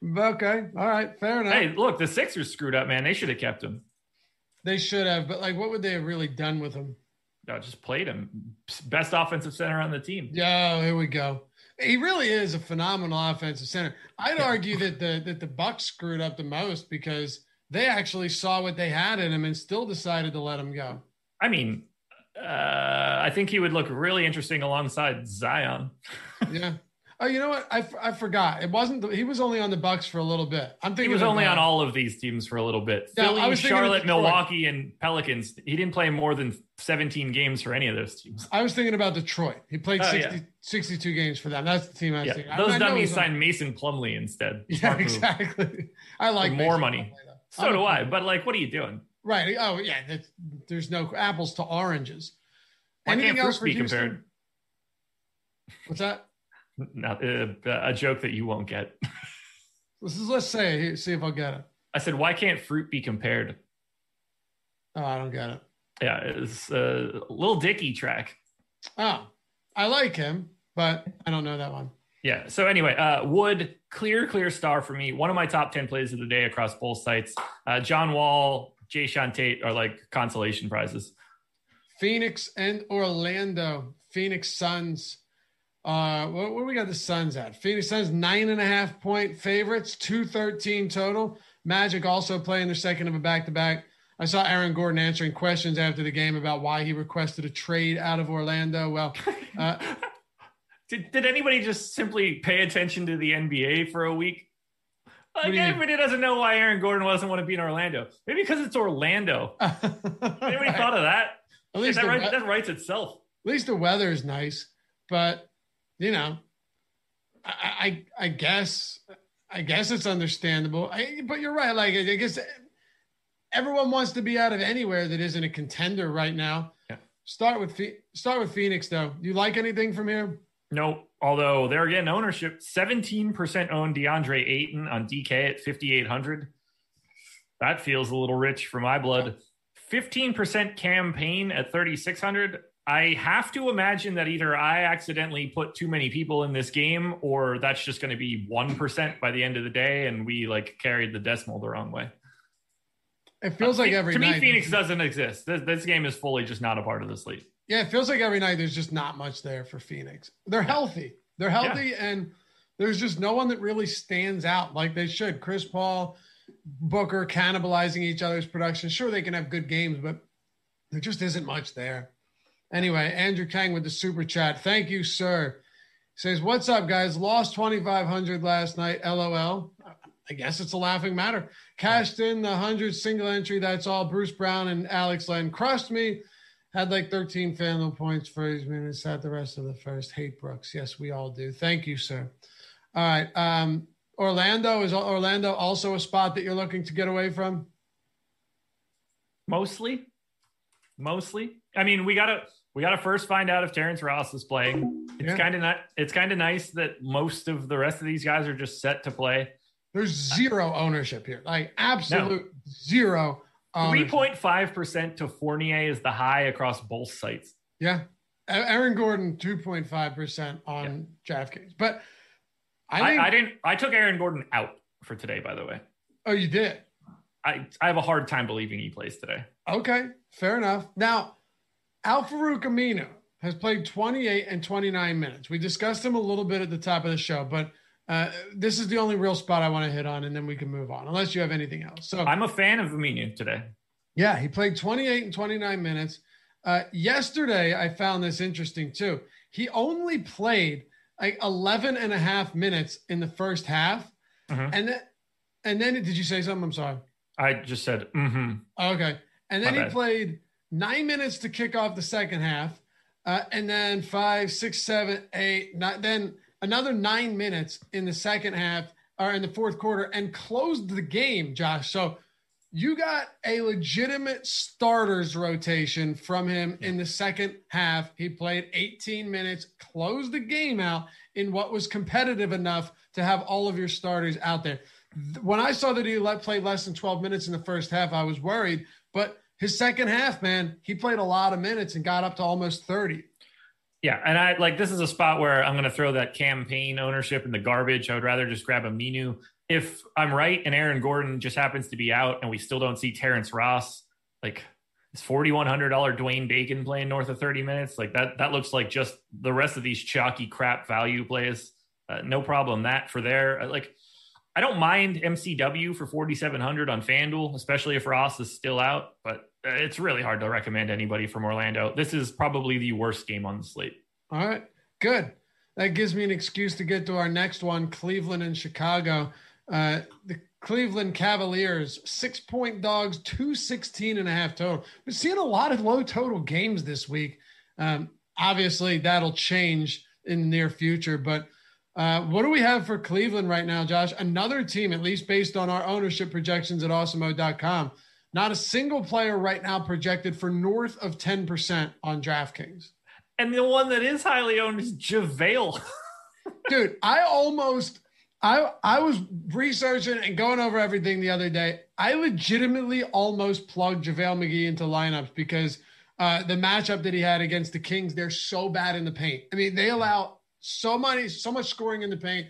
okay. All right. Fair enough. hey, look, the Sixers screwed up, man. They should have kept him. They should have, but like, what would they have really done with him? No, just played him. Best offensive center on the team. Yeah, here we go. He really is a phenomenal offensive center. I'd argue that the that the Bucks screwed up the most because they actually saw what they had in him and still decided to let him go. I mean, uh, I think he would look really interesting alongside Zion. Yeah. Oh, you know what? I, I forgot. It wasn't. The, he was only on the Bucks for a little bit. I'm thinking He was only on all of these teams for a little bit. No, Philly, I was Charlotte, Milwaukee, and Pelicans. He didn't play more than 17 games for any of those teams. I was thinking about Detroit. He played Oh, 60, yeah. 62 games for them. That's the team I was Yeah, thinking. I- those I know dummies on- signed Mason Plumlee instead. Yeah, move. exactly. I like more money. Plumlee. So I'm do I. But like, what are you doing? Right. Oh, yeah. There's no apples to oranges. Why Anything can't else for be Houston? compared? What's that? Not, uh, a joke that you won't get. This is let's say see if I'll get it. I said, why can't fruit be compared? Oh, I don't get it. Yeah, it's a Lil Dicky track. Oh, I like him, but I don't know that one. Yeah. So anyway, uh, Wood, clear, clear star for me. One of my top 10 plays of the day across both sites. Uh, John Wall, Jae'Sean Tate are like consolation prizes. Phoenix and Orlando. Phoenix Suns. Uh, what, what do we got the Suns at? Phoenix Suns nine and a half point favorites, two thirteen total. Magic also playing their second of a back to back. I saw Aaron Gordon answering questions after the game about why he requested a trade out of Orlando. Well, uh, Did, did anybody just simply pay attention to the NBA for a week? Like you mean? everybody doesn't know why Aaron Gordon doesn't want to be in Orlando. Maybe because it's Orlando. Anybody right. thought of that? At least that, the writes, that writes itself. at least the weather is nice, but you know, I, I, I guess, I guess it's understandable. I, but you're right. Like, I guess everyone wants to be out of anywhere that isn't a contender right now. Yeah. Start with start with Phoenix though. Do you like anything from here? No, although they're getting ownership, 17% owned DeAndre Ayton on DK at 5,800. That feels a little rich for my blood. 15% Cam Payne at 3,600. I have to imagine that either I accidentally put too many people in this game or that's just going to be 1% by the end of the day and we like carried the decimal the wrong way. It feels like uh, every to night. me, Phoenix doesn't exist. This, this game is fully just not a part of the slate. Yeah, it feels like every night there's just not much there for Phoenix. They're healthy. They're healthy, yeah. and there's just no one that really stands out like they should. Chris Paul, Booker cannibalizing each other's production. Sure, they can have good games, but there just isn't much there. Anyway, Andrew Kang with the super chat. Thank you, sir. Says, What's up, guys? Lost 2,500 last night. LOL. I guess it's a laughing matter. Cashed in the 100 single entry. That's all. Bruce Brown and Alex Len crushed me. Had like 13 FanDuel points for his minutes. Sat the rest of the first. Hate Brooks. Yes, we all do. Thank you, sir. All right. Um, Orlando is Orlando also a spot that you're looking to get away from? Mostly, mostly. I mean, we gotta we gotta first find out if Terrence Ross is playing. It's yeah. kind of not. It's kind of nice that most of the rest of these guys are just set to play. There's zero ownership here, like absolute no. zero. Um, three point five percent to Fournier is the high across both sites. Yeah, Aaron Gordon two point five percent on yeah. DraftKings, but I, think, I, I, didn't. I took Aaron Gordon out for today. By the way. Oh, you did. I I have a hard time believing he plays today. Okay, fair enough. Now, Al-Farouq Aminu has played 28 and 29 minutes. We discussed him a little bit at the top of the show, but uh, this is the only real spot I want to hit on, and then we can move on, unless you have anything else. So I'm a fan of Aminu today. Yeah, he played 28 and 29 minutes. Uh, yesterday, I found this interesting too. He only played like 11 and a half minutes in the first half. Mm-hmm. And then, and then did you say something? I'm sorry. I just said, mm-hmm. Okay. And then My he bad. played nine minutes to kick off the second half. Uh, and then five, six, seven, eight, nine, then another nine minutes in the second half or in the fourth quarter and closed the game, Josh. So you got a legitimate starters rotation from him in the second half. He played 18 minutes, closed the game out in what was competitive enough to have all of your starters out there. When I saw that he let, play less than 12 minutes in the first half, I was worried. But his second half, man, he played a lot of minutes and got up to almost 30. Yeah, and I like this is a spot where I'm going to throw that Cam Payne ownership in the garbage. I would rather just grab Aminu if I'm right and Aaron Gordon just happens to be out and we still don't see Terrence Ross, like is $4,100 Dwayne Bacon playing north of 30 minutes? Like that, that looks like just the rest of these chalky crap value plays. Uh, no problem that for there. Uh, like, I don't mind MCW for 4,700 on FanDuel, especially if Ross is still out, but uh, it's really hard to recommend anybody from Orlando. This is probably the worst game on the slate. All right, good. That gives me an excuse to get to our next one Cleveland and Chicago. Uh, the Cleveland Cavaliers, six point dogs, 216 and a half total. We're seeing a lot of low total games this week. Um, obviously, that'll change in the near future. But uh, what do we have for Cleveland right now, Josh? Another team, at least based on our ownership projections at awesemo.com. Not a single player right now projected for north of 10% on DraftKings. And the one that is highly owned is JaVale. Dude, I almost I I was researching and going over everything the other day. I legitimately almost plugged JaVale McGee into lineups because uh, the matchup that he had against the Kings, they're so bad in the paint. I mean, they allow so many, so much scoring in the paint.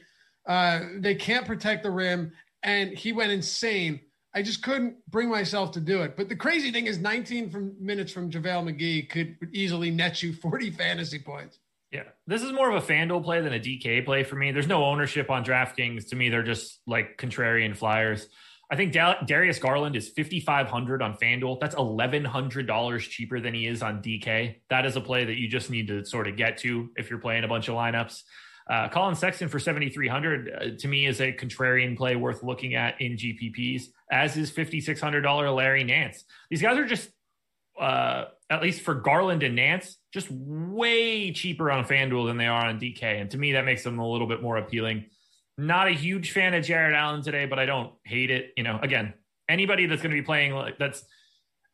Uh, they can't protect the rim, and he went insane. I just couldn't bring myself to do it. But the crazy thing is, 19 from minutes from JaVale McGee could easily net you 40 fantasy points. Yeah, this is more of a FanDuel play than a DK play for me. There's no ownership on DraftKings. To me, they're just like contrarian flyers. I think Darius Garland is 5,500 on FanDuel. That's $1,100 cheaper than he is on DK. That is a play that you just need to sort of get to if you're playing a bunch of lineups. Uh, Collin Sexton for 7,300 uh, to me is a contrarian play worth looking at in GPPs, as is $5,600 Larry Nance. These guys are just uh, at least for Garland and Nance, just way cheaper on FanDuel than they are on DK. And to me, that makes them a little bit more appealing. Not a huge fan of Jarrett Allen today, but I don't hate it. You know, again, Anybody that's going to be playing like that's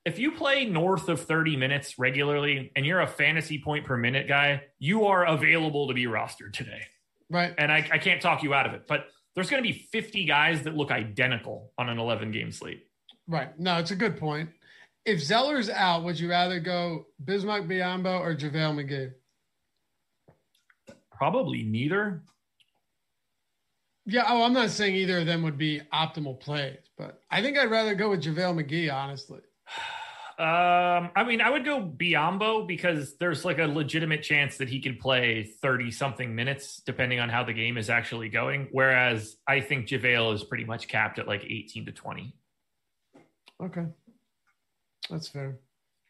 if you play north of 30 minutes regularly and you're a fantasy point per minute guy, you are available to be rostered today. Right. And I, I can't talk you out of it, but there's going to be 50 guys that look identical on an 11 game slate. Right. No, it's a good point. If Zeller's out, would you rather go Bismack Biyombo or JaVale McGee? Probably neither. Yeah, oh, I'm not saying either of them would be optimal plays, but I think I'd rather go with JaVale McGee, honestly. Um, I mean, I would go Biyombo because there's like a legitimate chance that he could play 30 something minutes depending on how the game is actually going. Whereas I think JaVale is pretty much capped at like 18 to 20. Okay. That's fair.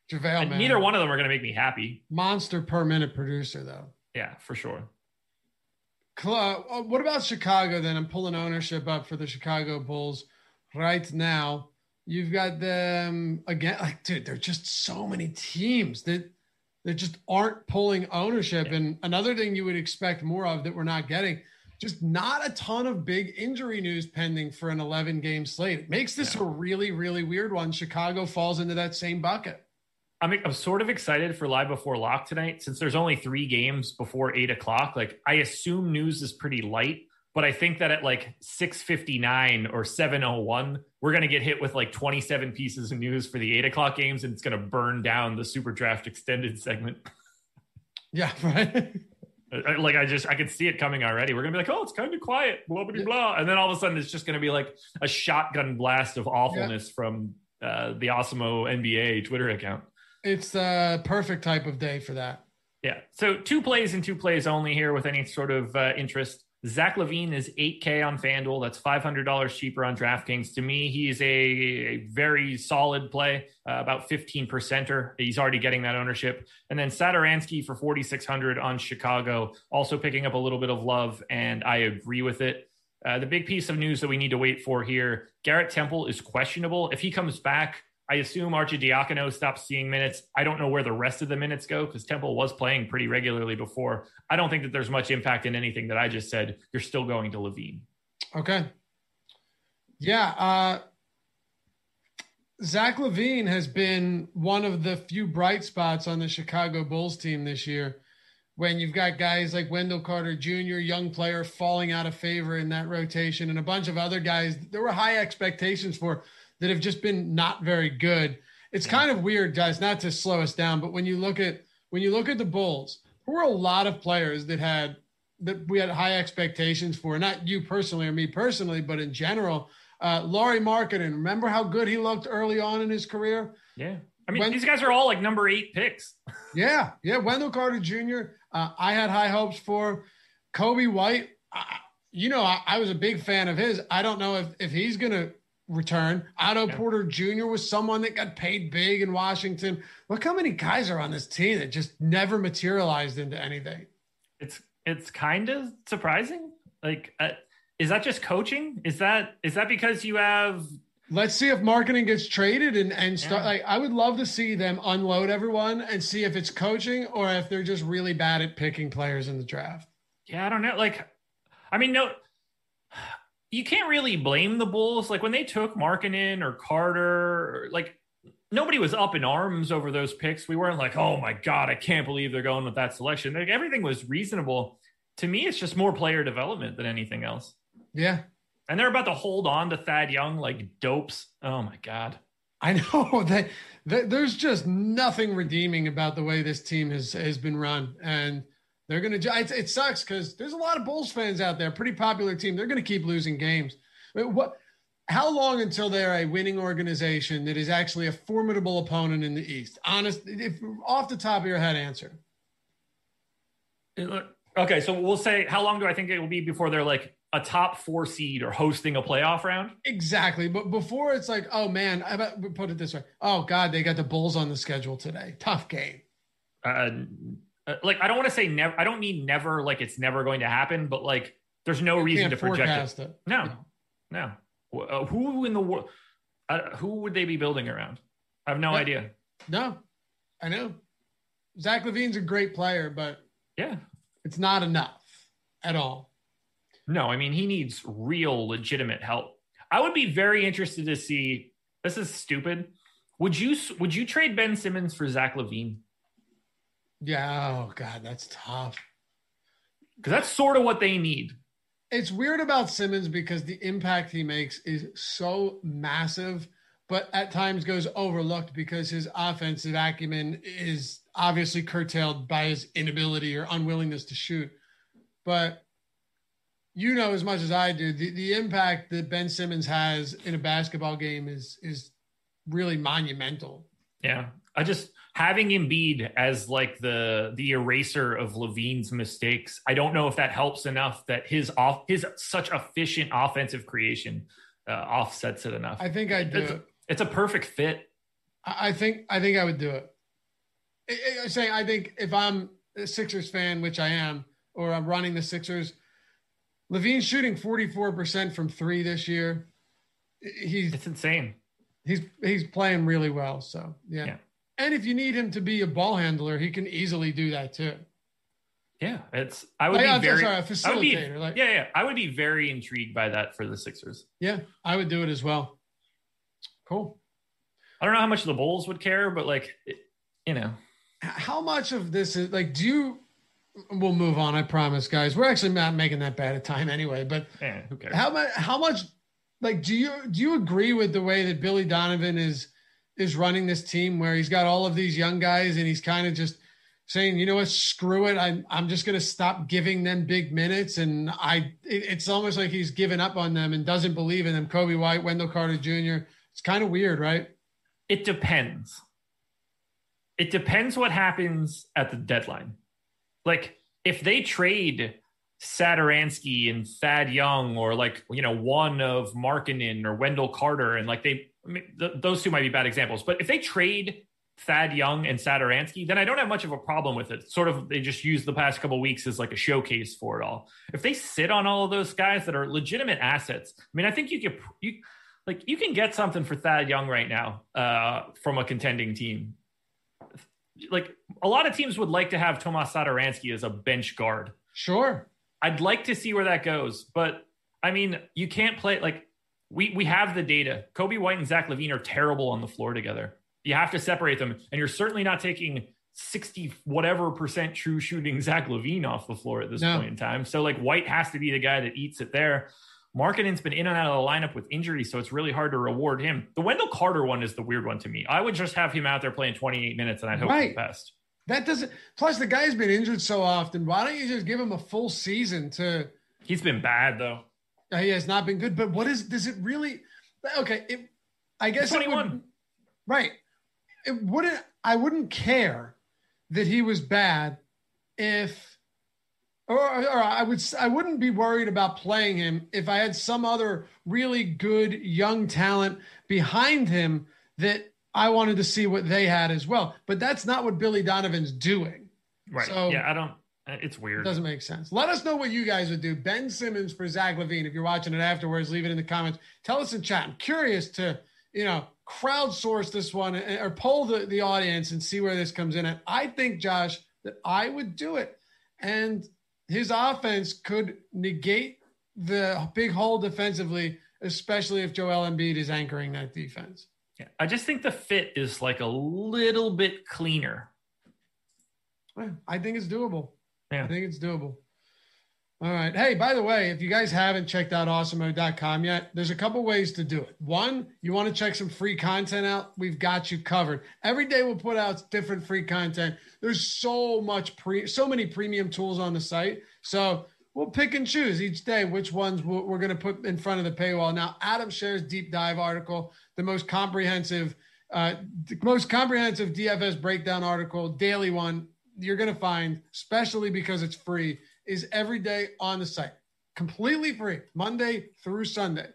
JaVale, man. Neither one of them are going to make me happy. Monster per minute producer, though. Yeah, for sure. Uh, what about Chicago then? I'm pulling ownership up for the Chicago Bulls right now. You've got them again. Like, dude, there are just so many teams that that just aren't pulling ownership. Yeah. And another thing you would expect more of that we're not getting, just not a ton of big injury news pending for an 11 game slate. It makes this yeah. a really, really weird one. Chicago falls into that same bucket. I'm, I'm sort of excited for live before lock tonight since there's only three games before eight o'clock. Like I assume news is pretty light, but I think that at like 6:59 or 7:01, we're gonna get hit with like 27 pieces of news for the eight o'clock games, and it's gonna burn down the Super Draft extended segment. Yeah, right. like I just I can see it coming already. We're gonna be like, oh, it's kind of quiet, blah blah blah, and then all of a sudden it's just gonna be like a shotgun blast of awfulness yeah. from uh, the Awesemo NBA Twitter account. It's the perfect type of day for that. Yeah. So two plays and two plays only here with any sort of uh, interest. Zach LaVine is 8K on FanDuel. That's $500 cheaper on DraftKings. To me, he's a, a very solid play, uh, about 15 percenter. He's already getting that ownership. And then Satoransky for 4,600 on Chicago, also picking up a little bit of love, and I agree with it. Uh, the big piece of news that we need to wait for here Garrett Temple is questionable. If he comes back, I assume Arcidiacono stops seeing minutes. I don't know where the rest of the minutes go because Temple was playing pretty regularly before. I don't think that there's much impact in anything that I just said. You're still going to LaVine. Okay. Yeah. Uh, Zach LaVine has been one of the few bright spots on the Chicago Bulls team this year. When you've got guys like Wendell Carter Jr., young player, falling out of favor in that rotation, and a bunch of other guys there were high expectations for that have just been not very good. It's kind of weird, guys, not to slow us down, but when you look at when you look at the Bulls, there were a lot of players that had that we had high expectations for. Not you personally or me personally, but in general. Uh, Lauri Markkanen, remember how good he looked early on in his career? Yeah. I mean, when, these guys are all like number eight picks. yeah. Yeah. Wendell Carter Jr., uh, I had high hopes for. Coby White, you know, I, I, was a big fan of his. I don't know if, if he's going to return. Otto yeah. Porter Jr. was someone that got paid big in Washington. Look how many guys are on this team that just never materialized into anything. It's it's kind of surprising. Like, uh, is that just coaching? Is that is that because you have? Let's see if Markkanen gets traded and and start. Yeah. Like, I would love to see them unload everyone and see if it's coaching or if they're just really bad at picking players in the draft. Yeah, I don't know. Like, I mean, no you can't really blame the Bulls. Like when they took Markkanen or Carter, or like nobody was up in arms over those picks. We weren't like, oh my God, I can't believe they're going with that selection. Like everything was reasonable. To me, it's just more player development than anything else. Yeah. And they're about to hold on to Thad Young like dopes. Oh my God. I know that, that there's just nothing redeeming about the way this team has has been run. And they're going to, it, it sucks because there's a lot of Bulls fans out there, pretty popular team. They're going to keep losing games. What, how long until they're a winning organization that is actually a formidable opponent in the East? Honest, if off the top of your head, answer. Okay, so we'll say how long do I think it will be before they're like a top four seed or hosting a playoff round? Exactly, but before it's like, oh man, I put it this way: oh god, they got the Bulls on the schedule today. Tough game. Uh, like I don't want to say never. I don't mean never. Like it's never going to happen. But like there's no you reason to project it. it. No, no. Uh, who in the world? Uh, who would they be building around? I have no, no idea. No, I know. Zach LaVine's a great player, but yeah, it's not enough at all. No, I mean he needs real, legitimate help. I would be very interested to see This is stupid. Would you would you trade Ben Simmons for Zach LaVine? Yeah. Oh God, that's tough. Because that's sort of what they need. It's weird about Simmons because the impact he makes is so massive, but at times goes overlooked because his offensive acumen is obviously curtailed by his inability or unwillingness to shoot. But you know as much as I do, the, the impact that Ben Simmons has in a basketball game is is really monumental. Yeah. I just having Embiid as like the the eraser of LaVine's mistakes. I don't know if that helps enough that his off his such efficient offensive creation uh, offsets it enough. I think I do. It's, it's a perfect fit. I think I think I would do it. I, I, saying I think if I'm a Sixers fan, which I am, or I'm running the Sixers, LaVine's shooting 44% from three this year. He's it's insane. He's he's playing really well. So yeah. yeah. And if you need him to be a ball handler, he can easily do that too. Yeah, it's I would like, be very sorry, facilitator. Be, like, yeah, yeah, I would be very intrigued by that for the Sixers. Yeah, I would do it as well. Cool. I don't know how much the Bulls would care, but like, you know, how much of this is like? Do you? We'll move on. I promise, guys. We're actually not making that bad a time anyway. But yeah, who cares? How much? How much? Like, do you do you agree with the way that Billy Donovan is? Is running this team where he's got all of these young guys and he's kind of just saying, you know what, screw it. I'm, I'm just going to stop giving them big minutes. And I, it, it's almost like he's given up on them and doesn't believe in them. Coby White, Wendell Carter Jr. It's kind of weird, right? It depends. It depends what happens at the deadline. Like if they trade Satoransky and Thad Young or like, you know, one of Markkanen or Wendell Carter and like they I mean, th- those two might be bad examples, but if they trade Thad Young and Satoransky, then I don't have much of a problem with it. Sort of, they just use the past couple weeks as like a showcase for it all. If they sit on all of those guys that are legitimate assets, I mean, I think you could you like you can get something for Thad Young right now uh, from a contending team. Like a lot of teams would like to have Tomas Satoransky as a bench guard. Sure, I'd like to see where that goes, but I mean, you can't play like we we have the data. Coby White and Zach LaVine are terrible on the floor together. You have to separate them, and you're certainly not taking 60 whatever percent true shooting Zach LaVine off the floor at this no. point in time. So like White has to be the guy that eats it there. Markkanen's been in and out of the lineup with injuries, so it's really hard to reward him. The Wendell Carter one is the weird one to me. I would just have him out there playing 28 minutes, and I'd hope right. the best. That doesn't. Plus, the guy's been injured so often. Why don't you just give him a full season to? He's been bad though. Uh, he has not been good, but what is does it really? Okay, it, I guess twenty one. Right. It wouldn't. I wouldn't care that he was bad if, or, or I would. I wouldn't be worried about playing him if I had some other really good young talent behind him that I wanted to see what they had as well. But that's not what Billy Donovan's doing. Right. So, yeah, I don't. Uh, it's weird. It doesn't make sense. Let us know what you guys would do. Ben Simmons for Zach LaVine. If you're watching it afterwards, leave it in the comments. Tell us in chat. I'm curious to, you know, crowdsource this one or poll the, the audience and see where this comes in at. I think, Josh, that I would do it. And his offense could negate the big hole defensively, especially if Joel Embiid is anchoring that defense. Yeah, I just think the fit is like a little bit cleaner. I think it's doable. Yeah. I think it's doable. All right. Hey, by the way, if you guys haven't checked out awesemo.com yet, there's a couple ways to do it. One, you want to check some free content out? We've got you covered. Every day we'll put out different free content. There's so much pre so many premium tools on the site. So we'll pick and choose each day which ones we're going to put in front of the paywall. Now, Adam shares deep dive article, the most comprehensive uh, most comprehensive DFS breakdown article, daily one you're going to find, especially because it's free, is every day on the site, completely free, Monday through Sunday.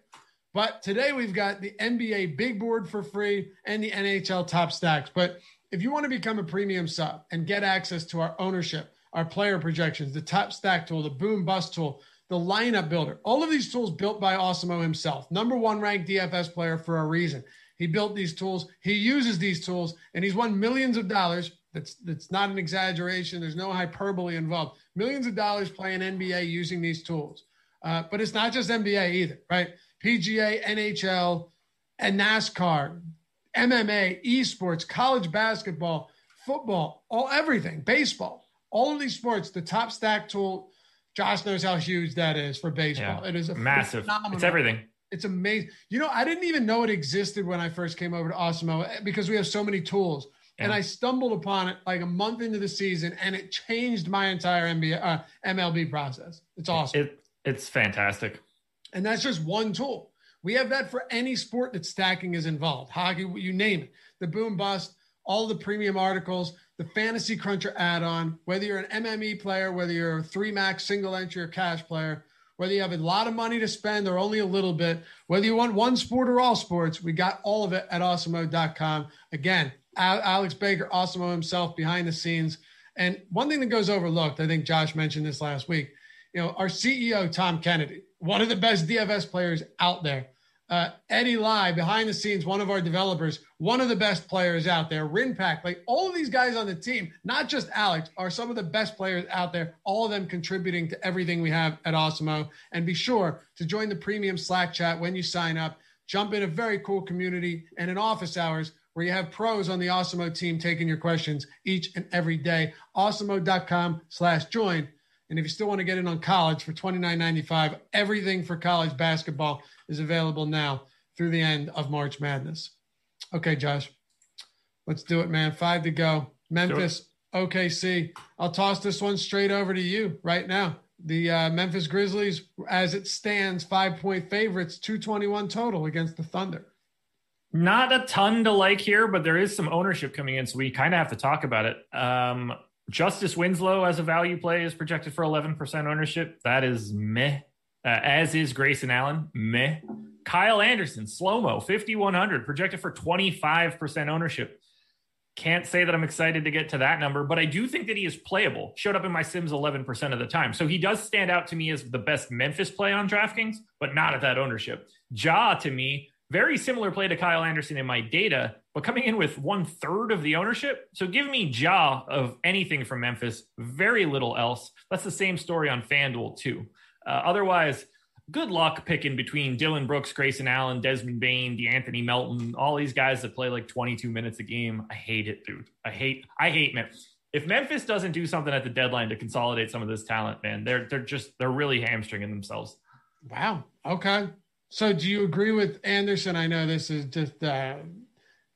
But today we've got the NBA big board for free and the NHL top stacks. But if you want to become a premium sub and get access to our ownership, our player projections, the top stack tool, the boom bust tool, the lineup builder, all of these tools built by Awesemo himself, number one ranked DFS player for a reason. He built these tools, he uses these tools, and he's won millions of dollars that's that's not an exaggeration. There's no hyperbole involved. Millions of dollars playing NBA using these tools. Uh, but it's not just NBA either, right? PGA, NHL, and NASCAR, MMA, esports, college basketball, football, all everything, baseball, all of these sports, the top stack tool. Josh knows how huge that is for baseball. Yeah. It is a massive. Phenomenal. It's everything. It's amazing. You know, I didn't even know it existed when I first came over to eh, because we have so many tools. Yeah. And I stumbled upon it like a month into the season, and it changed my entire NBA, uh, MLB process. It's awesome. It, it's fantastic. And that's just one tool. We have that for any sport that stacking is involved. Hockey, you name it. The boom bust, all the premium articles, the fantasy cruncher add-on, whether you're an MME player, whether you're a three max single entry or cash player, whether you have a lot of money to spend or only a little bit, whether you want one sport or all sports, we got all of it at awesemo.com. Again, Alex Baker, Awesemo himself behind the scenes. And one thing that goes overlooked, I think Josh mentioned this last week, you know, our CEO, Tom Kennedy, one of the best DFS players out there. Uh, Eddie Lai, behind the scenes, one of our developers, one of the best players out there. Rinpack, like all of these guys on the team, not just Alex, are some of the best players out there. All of them contributing to everything we have at Awesemo. And be sure to join the premium Slack chat when you sign up. Jump in a very cool community and in office hours where you have pros on the Awesemo team taking your questions each and every day. Awesemo.com slash join and if you still want to get in on college for $29.95, everything for college basketball is available now through the end of March Madness. Okay, Josh, let's do it, man. Five to go. Memphis, OKC. I'll toss this one straight over to you right now. The uh, Memphis Grizzlies, as it stands, five point favorites, 221 total against the Thunder. Not a ton to like here, but there is some ownership coming in, so we kind of have to talk about it. Um, Justice Winslow as a value play is projected for 11% ownership. That is meh. Uh, as is Grayson Allen, meh. Kyle Anderson, slow mo, 5,100, projected for 25% ownership. Can't say that I'm excited to get to that number, but I do think that he is playable. Showed up in my Sims 11% of the time. So he does stand out to me as the best Memphis play on DraftKings, but not at that ownership. Ja to me, very similar play to Kyle Anderson in my data, but coming in with one third of the ownership. So give me Ja of anything from Memphis, very little else. That's the same story on FanDuel, too. Uh, otherwise, good luck picking between Dillon Brooks, Grayson Allen, Desmond Bane, De'Anthony Melton, all these guys that play like 22 minutes a game. I hate it, dude. I hate, I hate Memphis. If Memphis doesn't do something at the deadline to consolidate some of this talent, man, they're they're just they're really hamstringing themselves. Wow. Okay. So, do you agree with Anderson? I know this is just uh,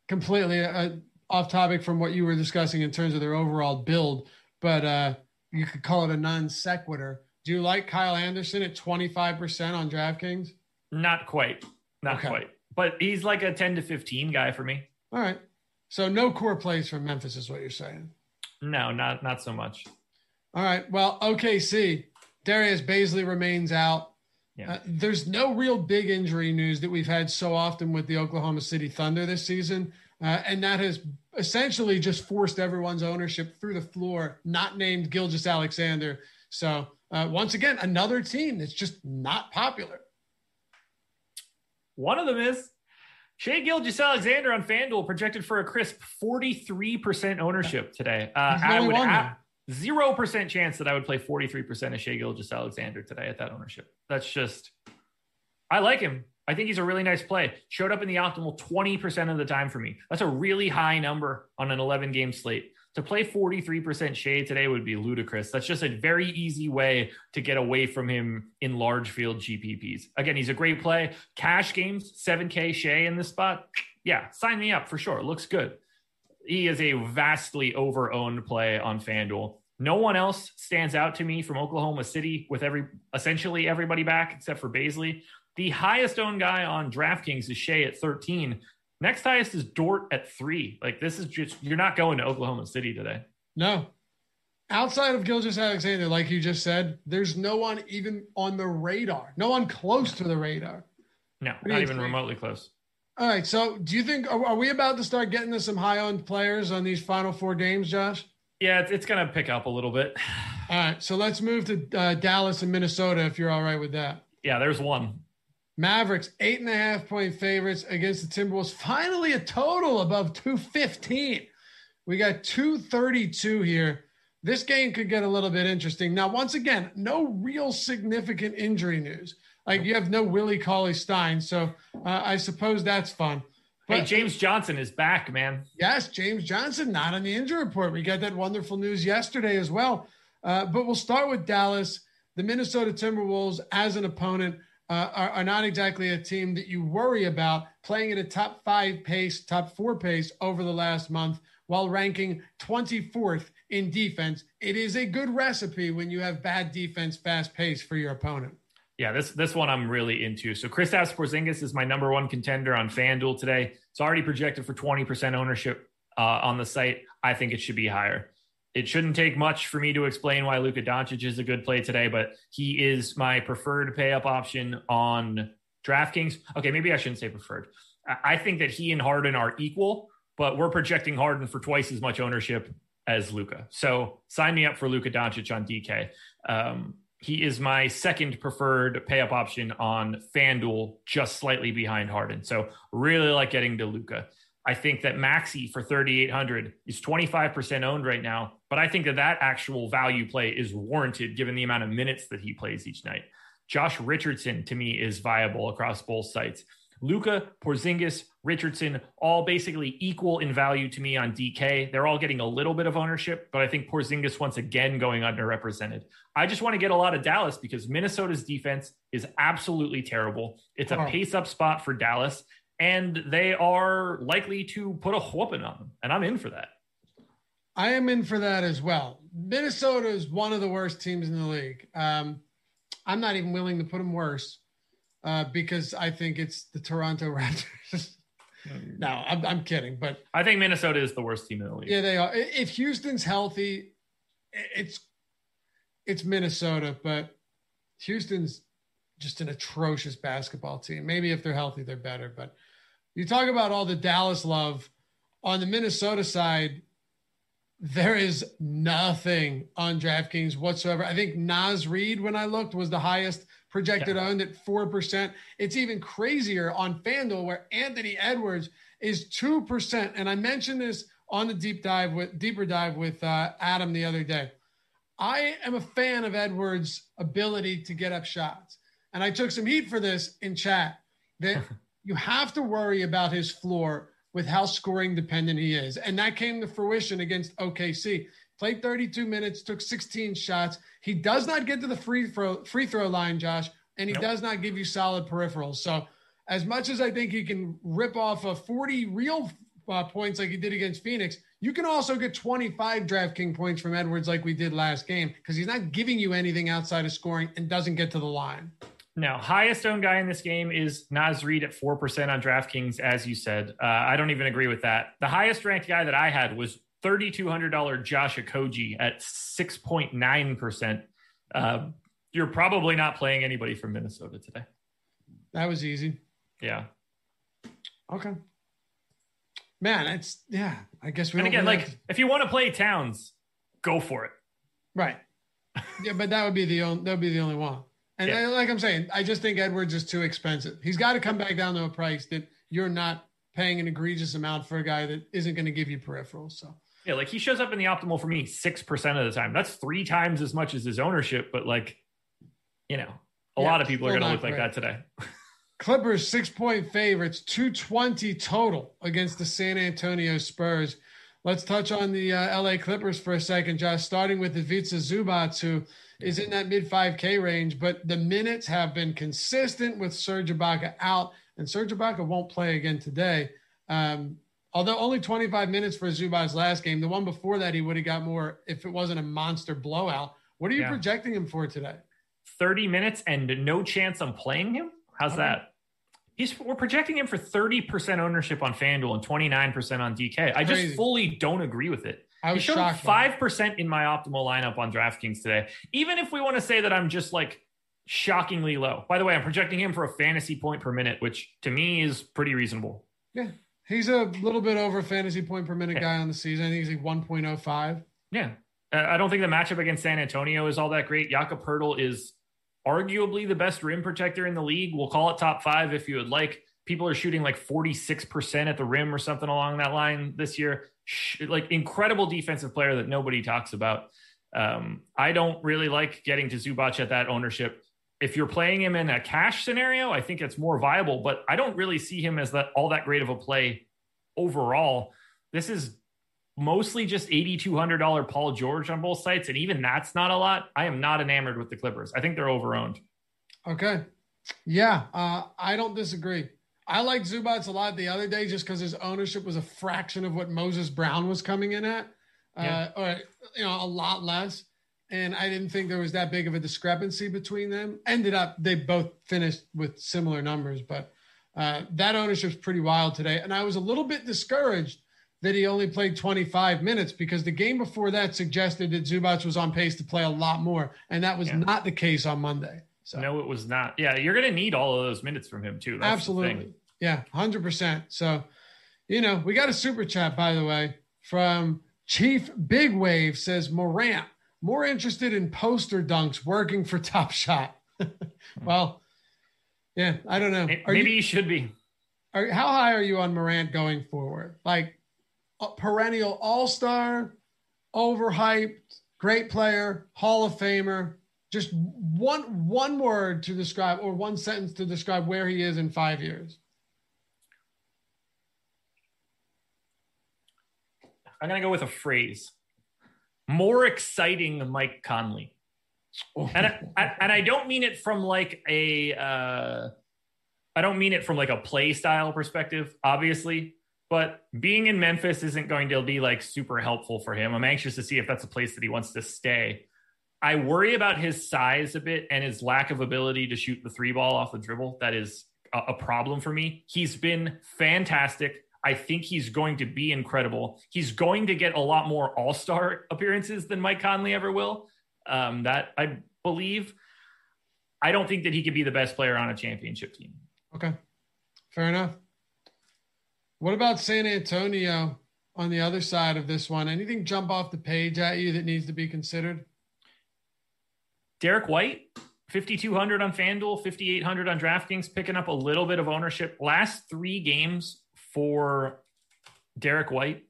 completely uh, off topic from what you were discussing in terms of their overall build, but uh, you could call it a non sequitur. Do you like Kyle Anderson at 25% on DraftKings? Not quite. Not okay. quite. But he's like a 10 to 15 guy for me. All right. So no core plays from Memphis is what you're saying. No, not not so much. All right. Well, OKC. Darius Bazley remains out. Yeah. Uh, there's no real big injury news that we've had so often with the Oklahoma City Thunder this season. Uh, and that has essentially just forced everyone's ownership through the floor, not named Gilgeous-Alexander. So, uh, once again, another team that's just not popular. One of them is Shai Gilgeous-Alexander on FanDuel projected for a crisp 43% ownership today. Uh, I would, Zero percent chance that I would play 43% of Shai Gilgeous-Alexander today at that ownership. That's just, I like him. I think he's a really nice play. Showed up in the optimal 20% of the time for me. That's a really high number on an 11 game slate. To play 43% Shai today would be ludicrous. That's just a very easy way to get away from him in large field GPPs. Again, he's a great play. Cash games, 7K Shai in this spot. Yeah, sign me up for sure. Looks good he is a vastly over-owned play on FanDuel. No one else stands out to me from Oklahoma City with every essentially everybody back except for Bazley. The highest owned guy on DraftKings is Shai at 13. Next highest is Dort at three. Like this is just you're not going to Oklahoma City today. No. Outside of Gilgeous-Alexander, like you just said, there's no one even on the radar. No one close to the radar. No, not even remotely close. All right. So, do you think are, are we about to start getting to some high owned players on these final four games, Josh? Yeah, it's, it's going to pick up a little bit. All right. So let's move to uh, Dallas and Minnesota if you're all right with that. Yeah, there's one. Mavericks eight and a half point favorites against the Timberwolves. Finally, a total above 215. We got 232 here. This game could get a little bit interesting. Now, once again, no real significant injury news. Like you have no Willie Cauley Stein, so uh, I suppose that's fun. But, hey, James Johnson is back, man. Yes, James Johnson not on the injury report. We got that wonderful news yesterday as well. Uh, but we'll start with Dallas. The Minnesota Timberwolves as an opponent uh, are, are, not exactly a team that you worry about playing at a top five pace, top four pace over the last month while ranking 24th in defense. It is a good recipe when you have bad defense, fast pace for your opponent. Yeah, this this one I'm really into. So Kristaps Porzingis is my number one contender on FanDuel today. It's already projected for 20% ownership uh, on the site. I think it should be higher. It shouldn't take much for me to explain why Luka Doncic is a good play today, but he is my preferred pay up option on DraftKings. Okay, maybe I shouldn't say preferred. I think that he and Harden are equal, but we're projecting Harden for twice as much ownership as Luka. So sign me up for Luka Doncic on DK. Um, he is my second preferred pay up option on FanDuel, just slightly behind Harden. So really like getting to Luka. I think that Maxi for 3,800 is 25% owned right now, but I think that that actual value play is warranted given the amount of minutes that he plays each night. Josh Richardson to me is viable across both sites. Luka, Porzingis, Richardson, all basically equal in value to me on DK. They're all getting a little bit of ownership, but I think Porzingis once again going underrepresented. I just want to get a lot of Dallas because Minnesota's defense is absolutely terrible. It's a oh. pace up spot for Dallas, and they are likely to put a whooping on them, and I'm in for that. I am in for that as well. Minnesota is one of the worst teams in the league. Um, I'm not even willing to put them worse uh, because I think it's the Toronto Raptors. No, I'm, I'm kidding, but I think Minnesota is the worst team in the league. Yeah, they are. If Houston's healthy, it's it's Minnesota, but Houston's just an atrocious basketball team. Maybe if they're healthy, they're better. But you talk about all the Dallas love on the Minnesota side. There is nothing on DraftKings whatsoever. I think Naz Reid, when I looked, was the highest projected yeah. owned at 4%. It's even crazier on FanDuel where Anthony Edwards is 2%. And I mentioned this on the deep dive with deeper dive with uh, Adam the other day. I am a fan of Edwards' ability to get up shots. And I took some heat for this in chat that you have to worry about his floor with how scoring dependent he is. And that came to fruition against OKC played 32 minutes, took 16 shots. He does not get to the free throw free throw line, Josh, and he nope. does not give you solid peripherals. So, as much as I think he can rip off a 40 real uh, points like he did against Phoenix, you can also get 25 DraftKings points from Edwards like we did last game because he's not giving you anything outside of scoring and doesn't get to the line. Now, highest owned guy in this game is Naz Reid at 4% on DraftKings, as you said. Uh, I don't even agree with that. The highest ranked guy that I had was $3,200 Josh Okogie at 6.9%. Uh, you're probably not playing anybody from Minnesota today. That was easy. Yeah. Okay. Man, it's yeah. I guess we. And again, like to... if you want to play Towns, go for it. Right. yeah, but that would be the only that would be the only one. And yeah. like I'm saying, I just think Edwards is too expensive. He's got to come back down to a price that you're not paying an egregious amount for a guy that isn't going to give you peripherals. So yeah, like he shows up in the optimal for me 6% of the time. That's three times as much as his ownership, but like, you know, a yeah, lot of people are going to look great. like that today. Clippers six point favorites, 220 total against the San Antonio Spurs. Let's touch on the uh, LA Clippers for a second, Josh, starting with Ivica Zubac, who is in that mid 5K range, but the minutes have been consistent with Serge Ibaka out, and Serge Ibaka won't play again today. Um, Although only 25 minutes for Zubac's last game, the one before that he would have got more if it wasn't a monster blowout. What are you yeah. projecting him for today? 30 minutes and no chance I'm playing him? How's okay. that? He's we're projecting him for 30% ownership on FanDuel and 29% on DK. I just fully don't agree with it. I was shocked. Five percent in my optimal lineup on DraftKings today. Even if we want to say that I'm just like shockingly low. By the way, I'm projecting him for a fantasy point per minute, which to me is pretty reasonable. Yeah, He's a little bit over fantasy point per minute guy on the season. I think he's like 1.05. Yeah. I don't think the matchup against San Antonio is all that great. Jakob Poeltl is arguably the best rim protector in the league. We'll call it top five if you would like. People are shooting like 46% at the rim or something along that line this year. Like incredible defensive player that nobody talks about. Um, I don't really like getting to Zubac at that ownership if you're playing him in a cash scenario, I think it's more viable, but I don't really see him as that all that great of a play overall. This is mostly just $8,200 Paul George on both sites. And even that's not a lot. I am not enamored with the Clippers. I think they're overowned. Okay. Yeah. Uh, I don't disagree. I like Zubac a lot the other day just because his ownership was a fraction of what Moses Brown was coming in at, uh, or, you know, a lot less. And I didn't think there was that big of a discrepancy between them. Ended up, they both finished with similar numbers, but uh, that ownership's pretty wild today. And I was a little bit discouraged that he only played 25 minutes because the game before that suggested that Zubac was on pace to play a lot more, and that was yeah. not the case on Monday. So no, it was not. Yeah, you're going to need all of those minutes from him too. That's Absolutely. Yeah, hundred percent. So, you know, we got a super chat by the way from Chief Big Wave says Morant more interested in poster dunks working for Top Shot. well, yeah, I don't know. Are Maybe you, you should be. Are, how high are you on Morant going forward? Like perennial all star, overhyped, great player, Hall of Famer. Just one one word to describe or one sentence to describe where he is in five years. I'm gonna go with a phrase. More exciting Mike Conley. Oh. And I, and I don't mean it from like a uh, I don't mean it from like a play style perspective, obviously. But being in Memphis isn't going to be like super helpful for him. I'm anxious to see if that's a place that he wants to stay. I worry about his size a bit and his lack of ability to shoot the three ball off the dribble. That is a, a problem for me. He's been fantastic. I think he's going to be incredible. He's going to get a lot more all star appearances than Mike Conley ever will. Um, that I believe. I don't think that he could be the best player on a championship team. Okay. Fair enough. What about San Antonio on the other side of this one? Anything jump off the page at you that needs to be considered? Derek White, 5,200 on FanDuel, 5,800 on DraftKings, picking up a little bit of ownership. Last three games for Derek White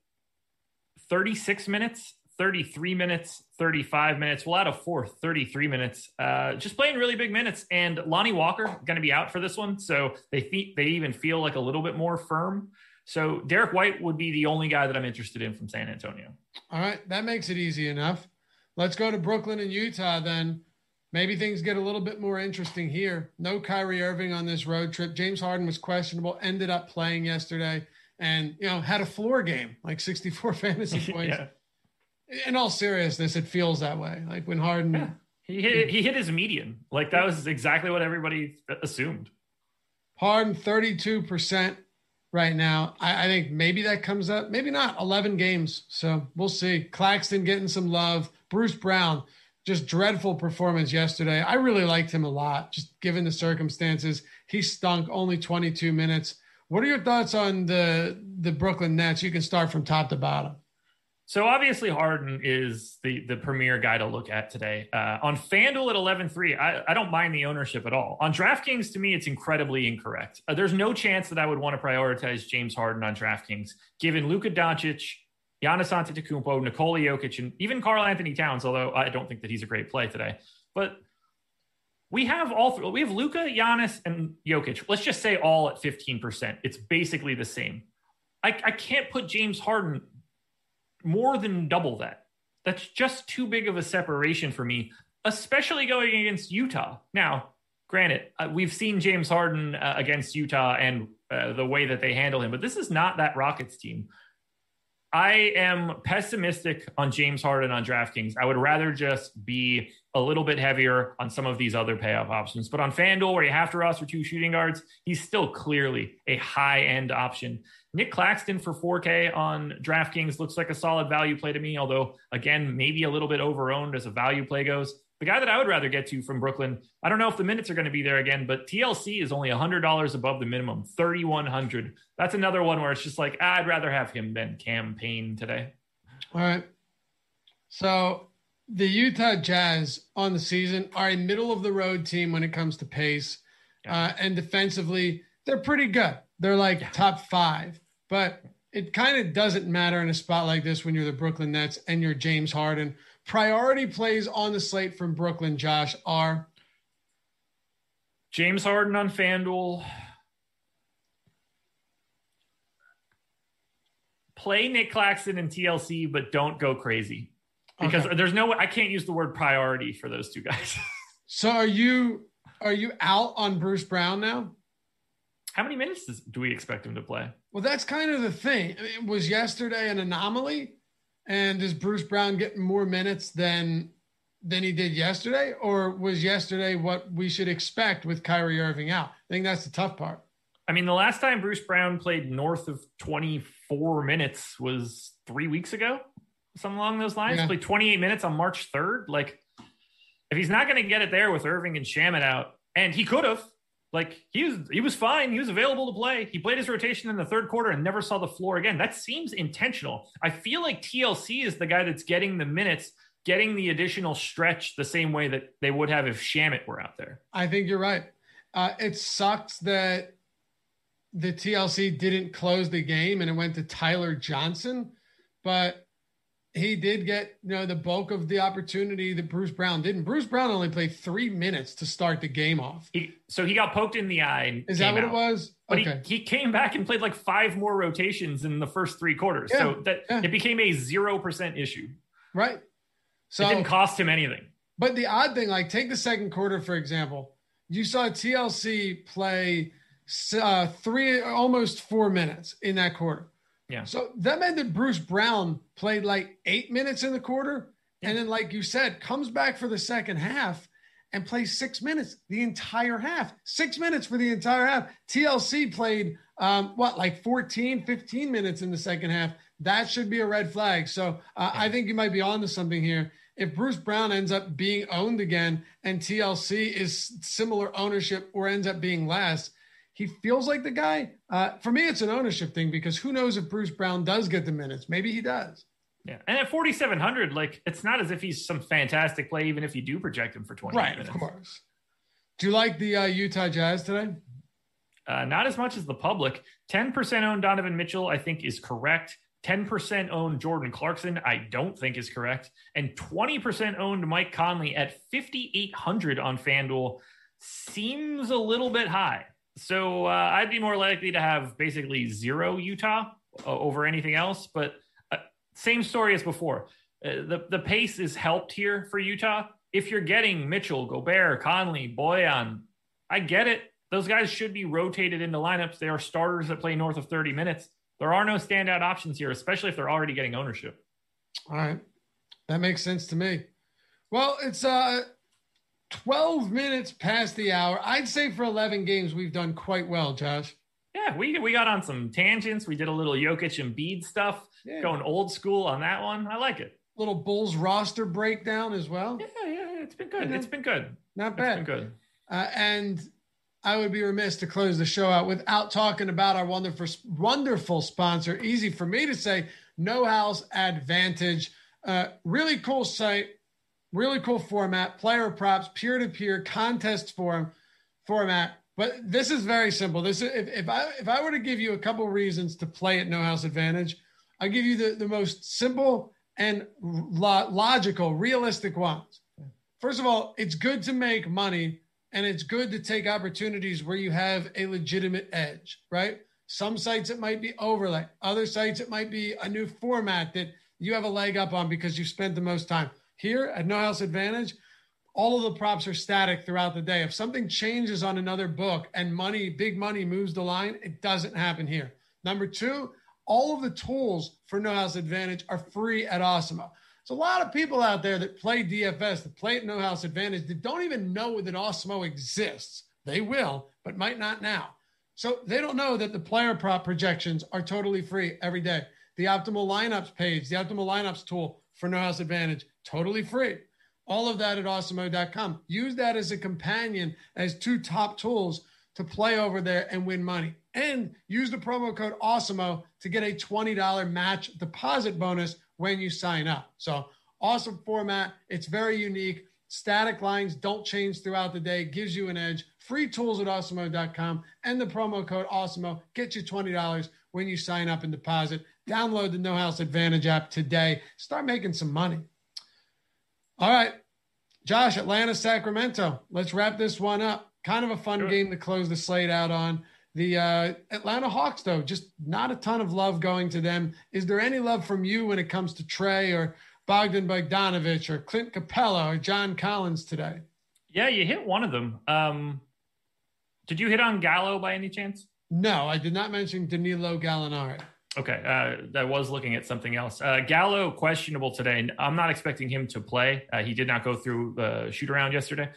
36 minutes, 33 minutes, 35 minutes. We'll add a fourth, 33 minutes. Uh, just playing really big minutes. And Lonnie Walker going to be out for this one, so they fe- they even feel like a little bit more firm. So Derek White would be the only guy that I'm interested in from San Antonio. All right, that makes it easy enough. Let's go to Brooklyn and Utah then. Maybe things get a little bit more interesting here. No Kyrie Irving on this road trip. James Harden was questionable, ended up playing yesterday, and you know had a floor game, like 64 fantasy points. yeah. In all seriousness, it feels that way. Like when Harden, yeah. he hit he hit his median. Like that was exactly what everybody assumed. Harden 32 percent right now. I, I, think maybe that comes up, maybe not. 11 games. So we'll see. Claxton getting some love. Bruce Brown, just dreadful performance yesterday. I really liked him a lot, just given the circumstances. He stunk only 22 minutes. What are your thoughts on the the Brooklyn Nets? You can start from top to bottom. So obviously Harden is the the premier guy to look at today. Uh, on FanDuel at 11-3, I, I don't mind the ownership at all. On DraftKings, to me, it's incredibly incorrect. Uh, there's no chance that I would want to prioritize James Harden on DraftKings, given Luka Doncic, Giannis Antetokounmpo, Nikola Jokic, and even Karl-Anthony Towns, although I don't think that he's a great play today. But we have all three. We have Luka, Giannis, and Jokic. Let's just say all at 15%. It's basically the same. I, I can't put James Harden more than double that. That's just too big of a separation for me, especially going against Utah. Now, granted, uh, we've seen James Harden uh, against Utah and uh, the way that they handle him, but this is not that Rockets team. I am pessimistic on James Harden on DraftKings. I would rather just be a little bit heavier on some of these other payoff options. But on FanDuel, where you have to roster two shooting guards, he's still clearly a high end option. Nick Claxton for 4K on DraftKings looks like a solid value play to me, although, again, maybe a little bit overowned as a value play goes. The guy that I would rather get to from Brooklyn, I don't know if the minutes are going to be there again, but TLC is only $100 above the minimum, 3100 That's another one where it's just like, ah, I'd rather have him than Cam Payne today. All right. So the Utah Jazz on the season are a middle of the road team when it comes to pace. Yeah. Uh, and defensively, they're pretty good. They're like yeah. top five, but it kind of doesn't matter in a spot like this when you're the Brooklyn Nets and you're James Harden Priority plays on the slate from Brooklyn, Josh, are James Harden on FanDuel. Play Nick Claxton and TLC, but don't go crazy because okay. there's no I can't use the word priority for those two guys. so are you are you out on Bruce Brown now? How many minutes do we expect him to play? Well, that's kind of the thing. I mean, was yesterday an anomaly? And is Bruce Brown getting more minutes than than he did yesterday, or was yesterday what we should expect with Kyrie Irving out? I think that's the tough part. I mean, the last time Bruce Brown played north of 24 minutes was three weeks ago, something along those lines. Yeah. Played 28 minutes on March 3rd. Like, if he's not going to get it there with Irving and Shamet out, and he could have, like he was he was fine. He was available to play. He played his rotation in the third quarter and never saw the floor again. That seems intentional. I feel like TLC is the guy that's getting the minutes getting the additional stretch the same way that they would have if Shamet were out there. I think you're right. Uh, it sucks that the TLC didn't close the game and it went to Tyler Johnson, but he did get you know the bulk of the opportunity that Bruce Brown didn't. Bruce Brown only played three minutes to start the game off. He, so he got poked in the eye. Is that what out. it was? But okay. he, he came back and played like five more rotations in the first three quarters. Yeah, so that yeah. it became a zero percent issue. Right. So it didn't cost him anything. But the odd thing, like take the second quarter for example, you saw TLC play uh, three, almost four minutes in that quarter. Yeah. So that meant that Bruce Brown played like eight minutes in the quarter, yeah. and then, like you said, comes back for the second half and plays six minutes the entire half. Six minutes for the entire half. TLC played um, what, like 14, 15 minutes in the second half. That should be a red flag. So uh, I think you might be onto something here if Bruce Brown ends up being owned again and TLC is similar ownership or ends up being less, he feels like the guy. Uh, for me, it's an ownership thing because who knows if Bruce Brown does get the minutes? Maybe he does. Yeah, and at 4,700, like it's not as if he's some fantastic play, even if you do project him for 20 right, minutes. of course. Do you like the uh, Utah Jazz today? Uh, not as much as the public. 10% owned Donovan Mitchell, I think, is correct. 10% owned Jordan Clarkson, I don't think is correct. And 20% owned Mike Conley at 5,800 on FanDuel seems a little bit high. So uh, I'd be more likely to have basically zero Utah uh, over anything else. But uh, same story as before. Uh, the, the pace is helped here for Utah. If you're getting Mitchell, Gobert, Conley, Bojan, I get it. Those guys should be rotated into lineups. They are starters that play north of 30 minutes. There are no standout options here, especially if they're already getting ownership. All right. That makes sense to me. Well, it's uh 12 minutes past the hour. I'd say for 11 games, we've done quite well, Josh. Yeah, we, we got on some tangents. We did a little Jokic and Bede stuff, yeah. going old school on that one. I like it. Little Bulls roster breakdown as well. Yeah, yeah, it's been good. It's been good. Not bad. It's been good. Uh, and I would be remiss to close the show out without talking about our wonderful, wonderful sponsor. Easy for me to say, No House Advantage. Uh, really cool site, really cool format, player props, peer to peer contest form format. But this is very simple. This if, if I if I were to give you a couple reasons to play at No House Advantage, I'll give you the, the most simple and lo- logical, realistic ones. First of all, it's good to make money and it's good to take opportunities where you have a legitimate edge, right? Some sites it might be overlay, other sites it might be a new format that you have a leg up on because you spent the most time. Here at No House Advantage, all of the props are static throughout the day. If something changes on another book and money, big money moves the line, it doesn't happen here. Number two, all of the tools for No House Advantage are free at Awesemo. There's a lot of people out there that play DFS, that play at No House Advantage, that don't even know that Awesemo exists. They will, but might not now. So they don't know that the player prop projections are totally free every day. The optimal lineups page, the optimal lineups tool for No House Advantage, totally free. All of that at awesemo.com. Use that as a companion, as two top tools to play over there and win money. And use the promo code AWESEMO to get a $20 match deposit bonus when you sign up. So awesome format. It's very unique. Static lines don't change throughout the day. Gives you an edge. Free tools at awesemo.com and the promo code awesemo get you $20 when you sign up and deposit. Download the No House Advantage app today. Start making some money. All right. Josh, Atlanta, Sacramento. Let's wrap this one up. kind of a fun sure. game to close the slate out on. The uh, Atlanta Hawks, though, just not a ton of love going to them. Is there any love from you when it comes to Trae or Bogdan Bogdanovich or Clint Capela or John Collins today? Yeah, you hit one of them. Um, did you hit on Gallo by any chance? No, I did not mention Danilo Gallinari. Okay, uh, I was looking at something else. Uh, Gallo questionable today. I'm not expecting him to play. Uh, he did not go through the shoot around yesterday.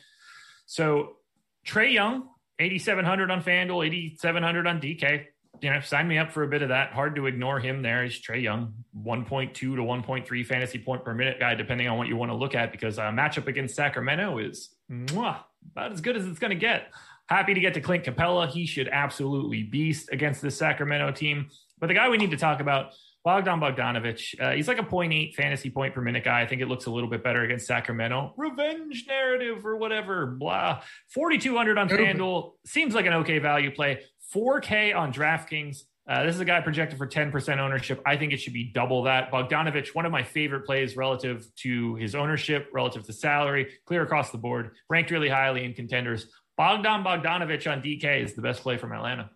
So Trae Young, 8,700 on FanDuel, 8,700 on DK. You know, sign me up for a bit of that. Hard to ignore him There is Trae Young, 1.2 to 1.3 fantasy point per minute guy, depending on what you want to look at, because a matchup against Sacramento is mwah, about as good as it's going to get. Happy to get to Clint Capela. He should absolutely beast against the Sacramento team. But the guy we need to talk about, Bogdan Bogdanovich, uh, he's like a 0.8 fantasy point per minute guy. I think it looks a little bit better against Sacramento. Revenge narrative or whatever, blah. 4,200 on FanDuel seems like an okay value play. 4K on DraftKings. Uh, this is a guy projected for 10% ownership. I think it should be double that. Bogdanovich, one of my favorite plays relative to his ownership, relative to salary, clear across the board, ranked really highly in contenders. Bogdan Bogdanovich on DK is the best play from Atlanta.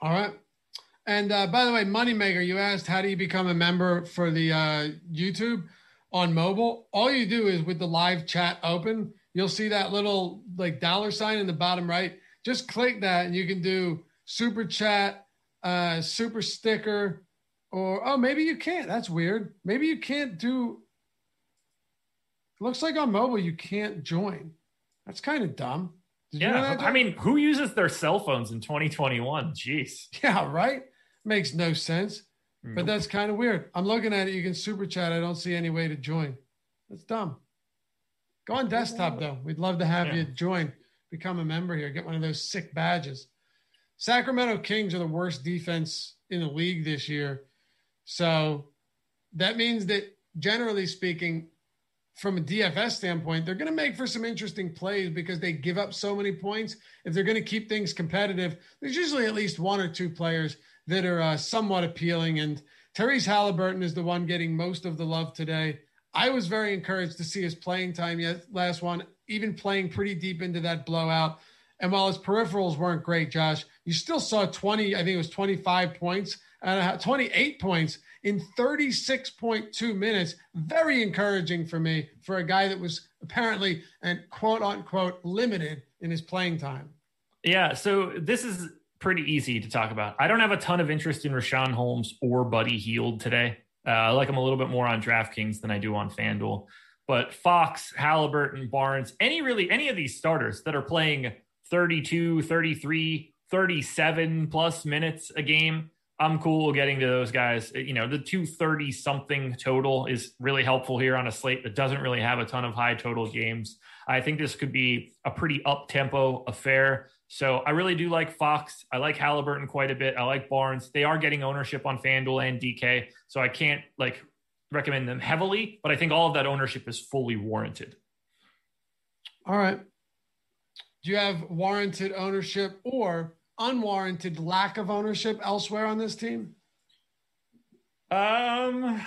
All right. And uh, by the way, Moneymaker, you asked how do you become a member for the uh, YouTube on mobile? All you do is with the live chat open, you'll see that little like dollar sign in the bottom right. Just click that, and you can do super chat, uh, super sticker, or oh, maybe you can't. That's weird. Maybe you can't do. Looks like on mobile you can't join. That's kind of dumb. Did yeah, you know I mean, who uses their cell phones in 2021? Jeez. Yeah, right. Makes no sense. Nope. But that's kind of weird. I'm looking at it. You can super chat. I don't see any way to join. That's dumb. Go on desktop though. We'd love to have yeah. you join, become a member here, get one of those sick badges. Sacramento Kings are the worst defense in the league this year. So that means that generally speaking, from a DFS standpoint, they're going to make for some interesting plays because they give up so many points. If they're going to keep things competitive, there's usually at least one or two players that are uh, somewhat appealing. And Tyrese Halliburton is the one getting most of the love today. I was very encouraged to see his playing time yet last one, even playing pretty deep into that blowout. And while his peripherals weren't great, Josh, you still saw 20, I think it was 25 points, uh, 28 points in 36.2 minutes. Very encouraging for me for a guy that was apparently and quote unquote limited in his playing time. Yeah. So this is pretty easy to talk about. I don't have a ton of interest in Richaun Holmes or Buddy Hield today. Uh, I like them a little bit more on DraftKings than I do on FanDuel. But Fox, Halliburton, Barnes, any really any of these starters that are playing 32, 33, 37 plus minutes a game, I'm cool getting to those guys. You know, the 230 something total is really helpful here on a slate that doesn't really have a ton of high total games. I think this could be a pretty up tempo affair. So I really do like Fox. I like Halliburton quite a bit. I like Barnes. They are getting ownership on FanDuel and DK. So I can't like recommend them heavily, but I think all of that ownership is fully warranted. All right. Do you have warranted ownership or unwarranted lack of ownership elsewhere on this team? Um,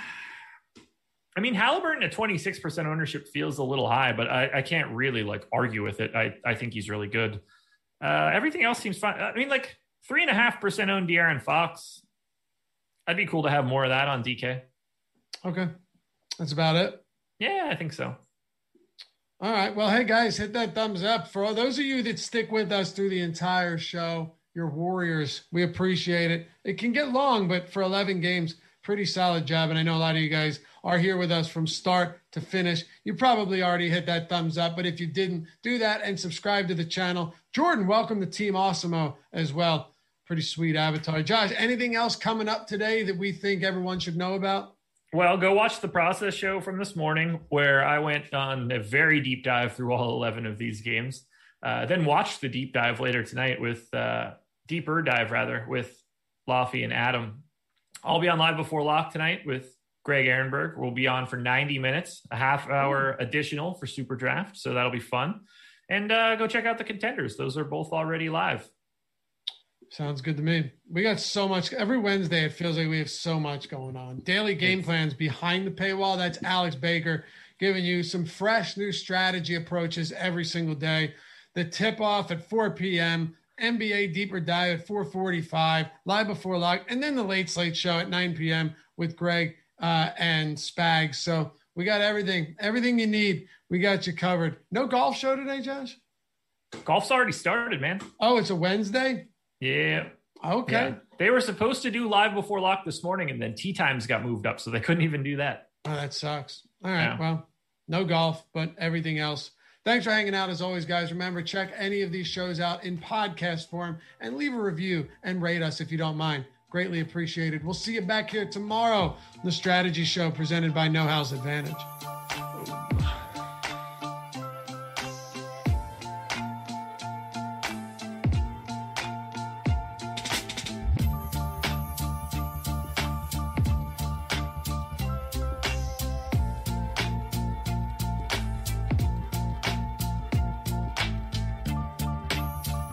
I mean, Halliburton at 26% ownership feels a little high, but I, I can't really like argue with it. I, I think he's really good. Uh, everything else seems fine. I mean, like three and a half percent owned De'Aaron Fox. I'd be cool to have more of that on DK. Okay, that's about it. Yeah, I think so. All right. Well, hey guys, hit that thumbs up for all those of you that stick with us through the entire show. Your Warriors, we appreciate it. It can get long, but for 11 games, pretty solid job. And I know a lot of you guys are here with us from start to finish. You probably already hit that thumbs up, but if you didn't, do that and subscribe to the channel. Jordan, welcome to Team Awesemo as well. Pretty sweet avatar. Josh, anything else coming up today that we think everyone should know about? Well, go watch the process show from this morning where I went on a very deep dive through all 11 of these games. Uh, then watch the deep dive later tonight with uh, deeper dive rather with Laffy and Adam. I'll be on live before lock tonight with Greg Ehrenberg. We'll be on for 90 minutes, a half hour additional for Super Draft. So that'll be fun. And uh, go check out the contenders. Those are both already live. Sounds good to me. We got so much every Wednesday. It feels like we have so much going on. Daily game plans behind the paywall. That's Alex Baker giving you some fresh new strategy approaches every single day. the tip off at 4 p.m. NBA Deeper Dive at 4:45, live before lock, and then the late slate show at 9 p.m. with Greg uh, and Spags. So we got everything, everything you need. We got you covered. No golf show today, Josh. Golf's already started, man. Oh, it's a Wednesday. Yeah. Okay. Yeah. They were supposed to do live before lock this morning, and then tee times got moved up, so they couldn't even do that. Oh, that sucks. All right. Yeah. Well, no golf, but everything else. Thanks for hanging out as always, guys. Remember, check any of these shows out in podcast form and leave a review and rate us if you don't mind. Greatly appreciated. We'll see you back here tomorrow. The Strategy Show presented by No House Advantage.